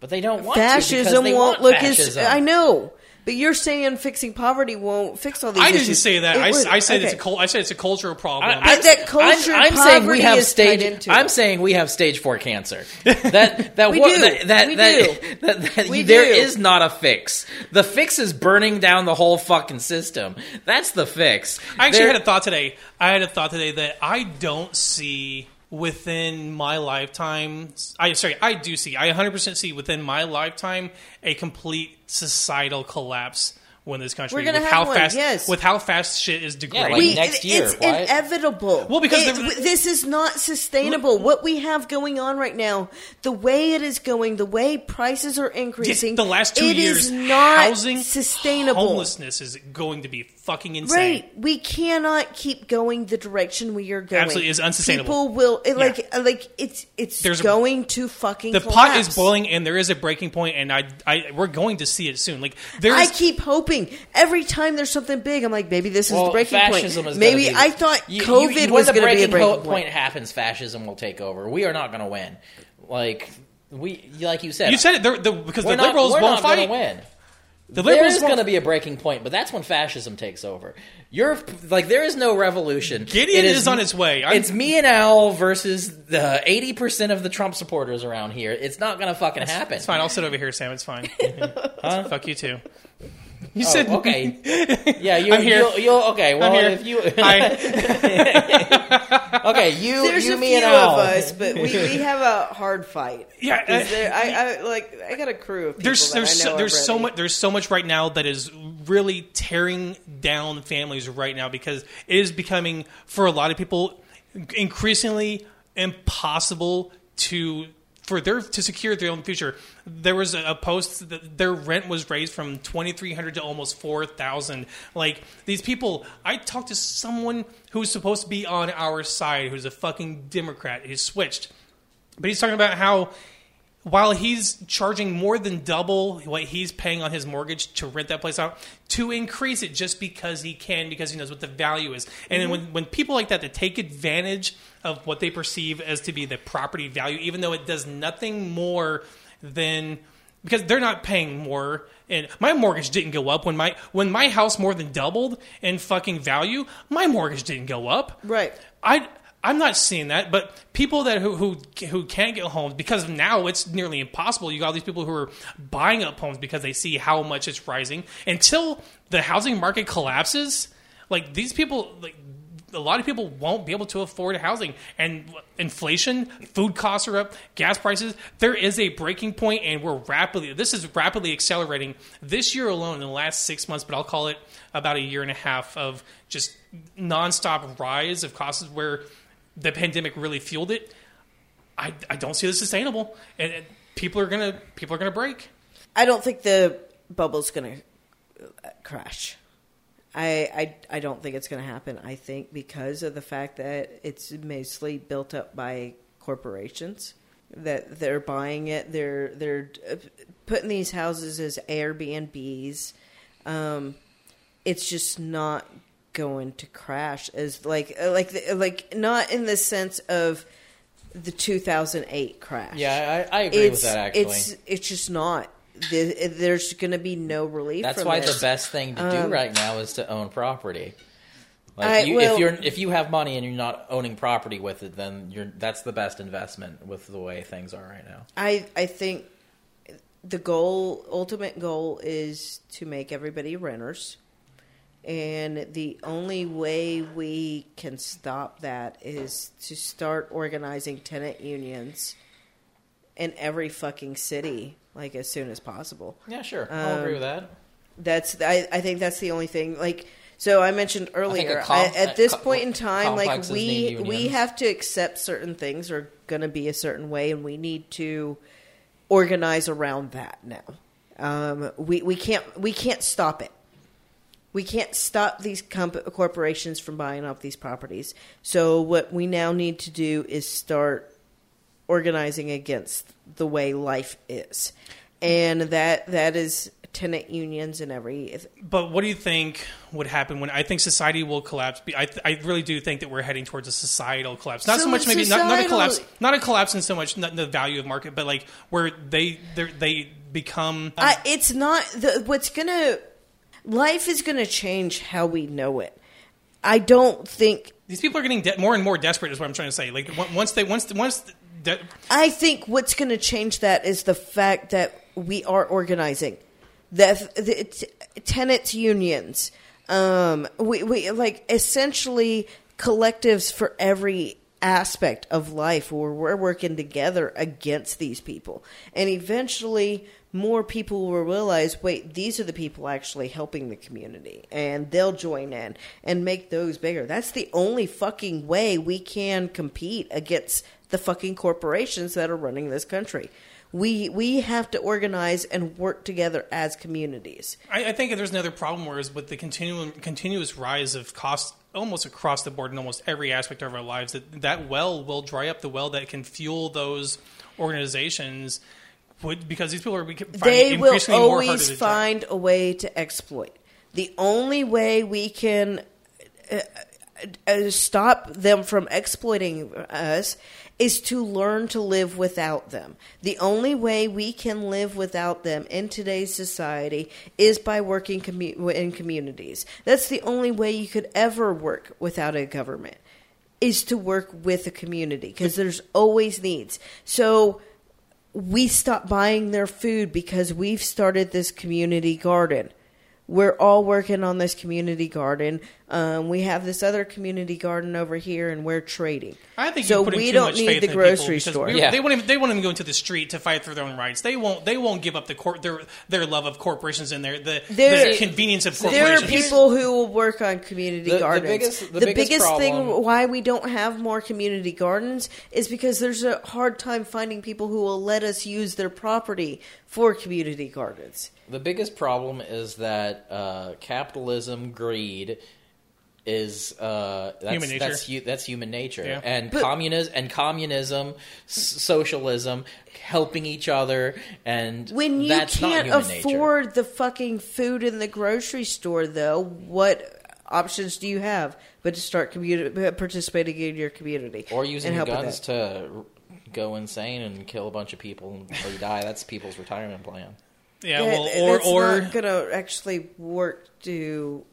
But they don't want to fascism because they won't look fascism. as. I know, but you're saying fixing poverty won't fix all these. I didn't say that. I, would- I said it's a okay. cul- I said it's a cultural problem. I- But I'm- that culture I'm, I'm saying we poverty have stage. tied into I'm it. saying we have stage four cancer. That that We what- do. that that, We that, do. that- that- We there do. is not a fix. The fix is burning down the whole fucking system. That's the fix. I actually There- had a thought today. I had a thought today that I don't see within my lifetime. I sorry, I do see. I 100% see within my lifetime a complete societal collapse when this country We're gonna with have how one, fast yes. with how fast shit is degrading. like We, next year, it's right? inevitable. Well, because It- the- this is not sustainable. What we have going on right now, the way it is going, the way prices are increasing, the last two it years, is not housing sustainable. homelessness is going to be fucking insane. Right, we cannot keep going the direction we are going. Absolutely, it's unsustainable. People will it, like like it's it's There's a- going to fucking. The collapse. pot is boiling, and there is a breaking point, and I, I, we're going to see it soon. Like there's, I keep hoping every time there's something big. I'm like, maybe this is Well, the breaking fascism point. is Maybe be- I thought You- you- COVID was going to be a breaking breaking point. point happens. Fascism will take over. We are not going to win. Like we, like you said, you said it the, the, because we're the not, liberals we're won't not gonna fight. win. The There liberals going to be a breaking point, but that's when fascism takes over. You're like there is no revolution. Gideon It is on its way. I'm- it's me and Al versus the eighty percent of the Trump supporters around here. It's not going to fucking happen. It's fine. I'll sit over here, Sam. It's fine. Fuck you too. You Oh, said okay. Yeah, you, I'm here. You'll, you'll, okay, well, here. if you. I, okay, you, There's you, a me, few and Al. of us, but we, we have a hard fight. Yeah, 'Cause uh, there- I, I like I got a crew of people there's that there's I know so, there's so much there's so much right now that is really tearing down families right now because it is becoming for a lot of people increasingly impossible to for their to secure their own future. There was a, post that their rent was raised from twenty three hundred to almost four thousand. Like these people, I talked to someone who's supposed to be on our side, who's a fucking Democrat. He's switched, but he's talking about how while he's charging more than double what he's paying on his mortgage to rent that place out, to increase it just because he can, because he knows what the value is. And then mm-hmm. when, when people like that that take advantage of what they perceive as to be the property value, even though it does nothing more than because they're not paying more and my mortgage didn't go up when my when my house more than doubled in fucking value my mortgage didn't go up Right. I I'm not seeing that, but people that who who who can't get homes because now it's nearly impossible. You got all these people who are buying up homes because they see how much it's rising. Until the housing market collapses, like these people, like a lot of people won't be able to afford housing, and inflation, food costs are up, gas prices. There is a breaking point, and we're rapidly. This is rapidly accelerating. This year alone, in the last six months, but I'll call it about a year and a half of just nonstop rise of costs, where the pandemic really fueled it. I, I don't see this sustainable, and, and people are gonna people are gonna break. I don't think the bubble's going to crash. I, I I don't think it's going to happen. I think because of the fact that it's mostly built up by corporations that they're buying it, they're they're uh, putting these houses as Airbnbs. Um, it's just not going to crash as like uh, like like not in the sense of the 2008 crash. Yeah, I, I agree with it's that, actually. it's it's just not. There's going to be no relief. That's why this. the best thing to do right now is to own property. Like I- you, well- if you're if you have money and you're not owning property with it, then you're that's the best investment with the way things are right now. I I think the goal, ultimate goal, is to make everybody renters, and the only way we can stop that is to start organizing tenant unions in every fucking city, like as soon as possible. Yeah, sure, I'll agree with that. That's I, I think that's the only thing. Like so, I mentioned earlier. com- I- at this co- point in time, like we we have to accept certain things are going to be a certain way, and we need to organize around that now. Um, we we can't we can't stop it. We can't stop these comp- corporations from buying up these properties. So what we now need to do is start organizing against the way life is, and that that is tenant unions and every. But what do you think would happen when I think society will collapse? I, I really do think that we're heading towards a societal collapse. Not so, So much maybe not, not a collapse, not a collapse in so much not the value of market, but like where they they become. It's not the, what's gonna. Life is gonna change how we know it. I don't think. these people are getting de- more and more desperate. Is what I'm trying to say. Like once they once once. De- I think what's going to change that is the fact that we are organizing. That the t- tenants unions, um, we we like essentially collectives for every aspect of life where we're working together against these people, and eventually more people will realize, wait, these are the people actually helping the community, and they'll join in and make those bigger. That's the only fucking way we can compete against the fucking corporations that are running this country. We we have to organize and work together as communities. I, I think there's another problem where is with the continuum, continuous rise of cost almost across the board in almost every aspect of our lives that that well will dry up the well that can fuel those organizations would because these people are They will increasingly more harder always find a way to exploit. The only way we can uh, uh, stop them from exploiting us is to learn to live without them. The only way we can live without them in today's society is by working commu- in communities. That's the only way you could ever work without a government is to work with a community because there's always needs. So we stop buying their food because we've started this community garden. We're all working on this community garden. Um, we have this other community garden over here, and we're trading. I think so you're putting we too don't much need faith the grocery because store. we- Yeah. They won't even they won't even go into the street to fight for their own rights. They won't they won't give up the cor- their their love of corporations and their the, There- the convenience of corporations. There are people who will work on community The- the gardens. biggest- the biggest thing why we don't have more community gardens is because there's a hard time finding people who will let us use their property for community gardens. The biggest problem is that uh, capitalism, greed, is uh, that's, Human nature. That's, hu- that's human nature, Yeah. and But- communism and communism, s- socialism, helping each other, and When you that's can't human nature. afford the fucking food in the grocery store, though, what options do you have but to start communi- participating in your community or using and your help guns to go insane and kill a bunch of people or you die. That's people's retirement plan. Yeah, Yeah, well, or it's or not gonna actually work to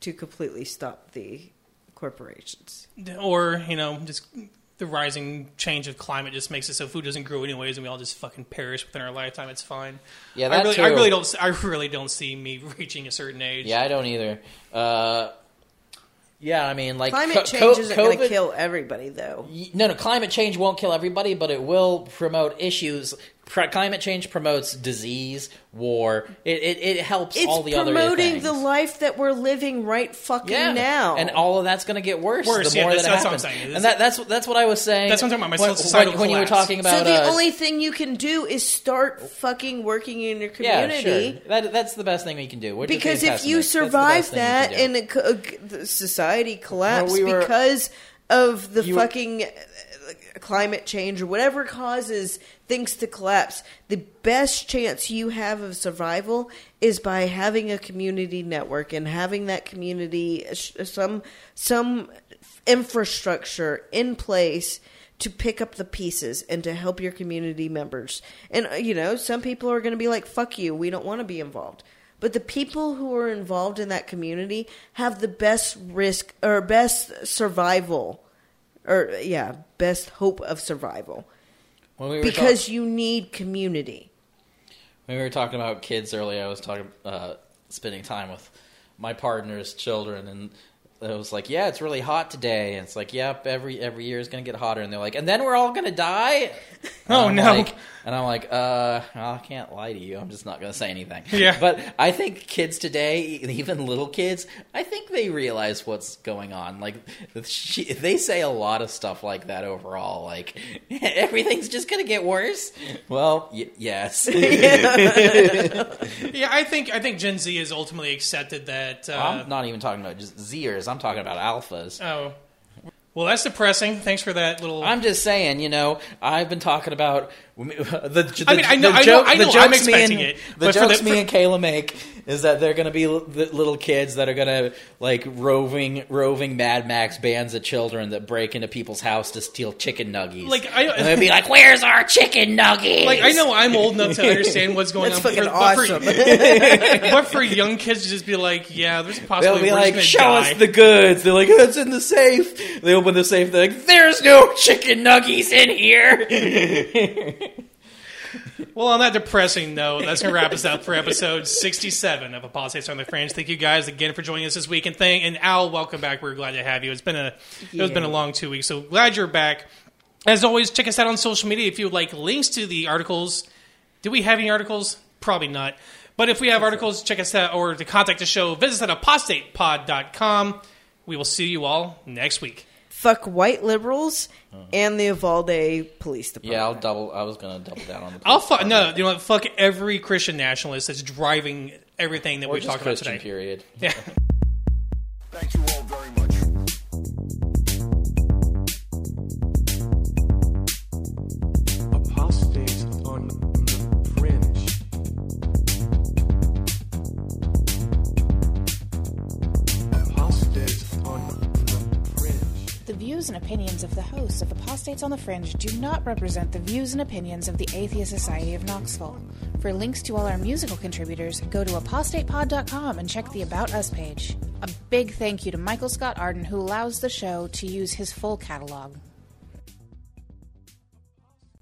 to completely stop the corporations. or you know just the rising change of climate just makes it so food doesn't grow anyways, and we all just fucking perish within our lifetime. It's fine. Yeah, I that really, I really don't. I really don't see me reaching a certain age. Yeah, I don't either. Uh, yeah, I mean, like Climate co- change isn't going to kill everybody, though. No, no, climate change won't kill everybody, but it will promote issues. Pr- climate change promotes disease, war. It it, it helps It's all the other It's promoting the life that we're living right fucking yeah, now. and all of that's going to get worse. Worse, the yeah, more that's- that that's what I'm happens. saying. And that, that's that's what I was saying. That's what I'm talking about, my when, societal when, when you were collapse. talking about so the uh, only thing you can do is start fucking working in your community. yeah, community. sure. That, that's the best thing we can do. We're Because if you pessimists. That's the survive best thing you that can do. and it, co- uh, society collapse Well, we were- because of the You were- fucking uh, climate change or whatever causes things to collapse, the best chance you have of survival is by having a community network and having that community some some infrastructure in place to pick up the pieces and to help your community members. And uh, you know, some people are going to be like fuck you, we don't want to be involved. But the people who are involved in that community have the best risk or best survival or yeah, best hope of survival we because you need community. When we were talking about kids earlier, I was talking uh, spending time with my partner's children, and I was like, "Yeah, it's really hot today." And it's like, "Yep, every every year is going to get hotter." And they're like, "And then we're all going to die." Oh, I'm no. like- and I'm like, "Uh, I can't lie to you. I'm just not going to say anything." Yeah. But I think kids today, even little kids, I think they realize what's going on. Like, she, they say a lot of stuff like that overall. Like, everything's just going to get worse. Well, y- yes. Yeah, I think I think Gen Z has ultimately accepted that. Uh, I'm not even talking about just Zers. I'm talking about alphas. oh, well, that's depressing. Thanks for that little. I'm just saying, you know, I've been talking about the. the I mean, I know- the I know- joke- I the know jokes I'm expecting and- it, The jokes the- me for- and Kayla make is that they're going to be l- little kids that are going to like roving, roving Mad Max bands of children that break into people's house to steal chicken nuggies. Like, I- and they'll be like, "Where's our chicken nuggies?" like I know I'm old enough to understand what's going on. fucking but for- awesome. But for young kids to just be like, yeah, there's a They'll be like, "Show gonna us the goods." They're like, "It's in the safe." They open the safe. They're like, "There's no chicken nuggies in here." Well, on that depressing note, that's going to wrap us up for episode 67 of Apologetics on the Fringe. Thank you guys again for joining us this week. And, thank, and Al, welcome back. We're glad to have you. It's been a it's been a long two weeks, so glad you're back. As always, check us out on social media if you would like links to the articles. Do we have any articles? Probably not. But if we have articles, check us out or to contact the show, visit us at apostatepod.com. We will see you all next week. Fuck white liberals uh-huh. and the Uvalde Police Department. yeah, I'll double. I was going to double down on the. I'll police fuck no, department. you know what? Fuck every Christian nationalist that's driving everything that or we just talked about Christian today. period. Yeah. Thank you all very views and opinions of the hosts of Apostates on the Fringe do not represent the views and opinions of the Atheist Society of Knoxville. For links to all our musical contributors, go to apostatepod.com and check the About Us page. A big thank you to Michael Scott Arden, who allows the show to use his full catalog.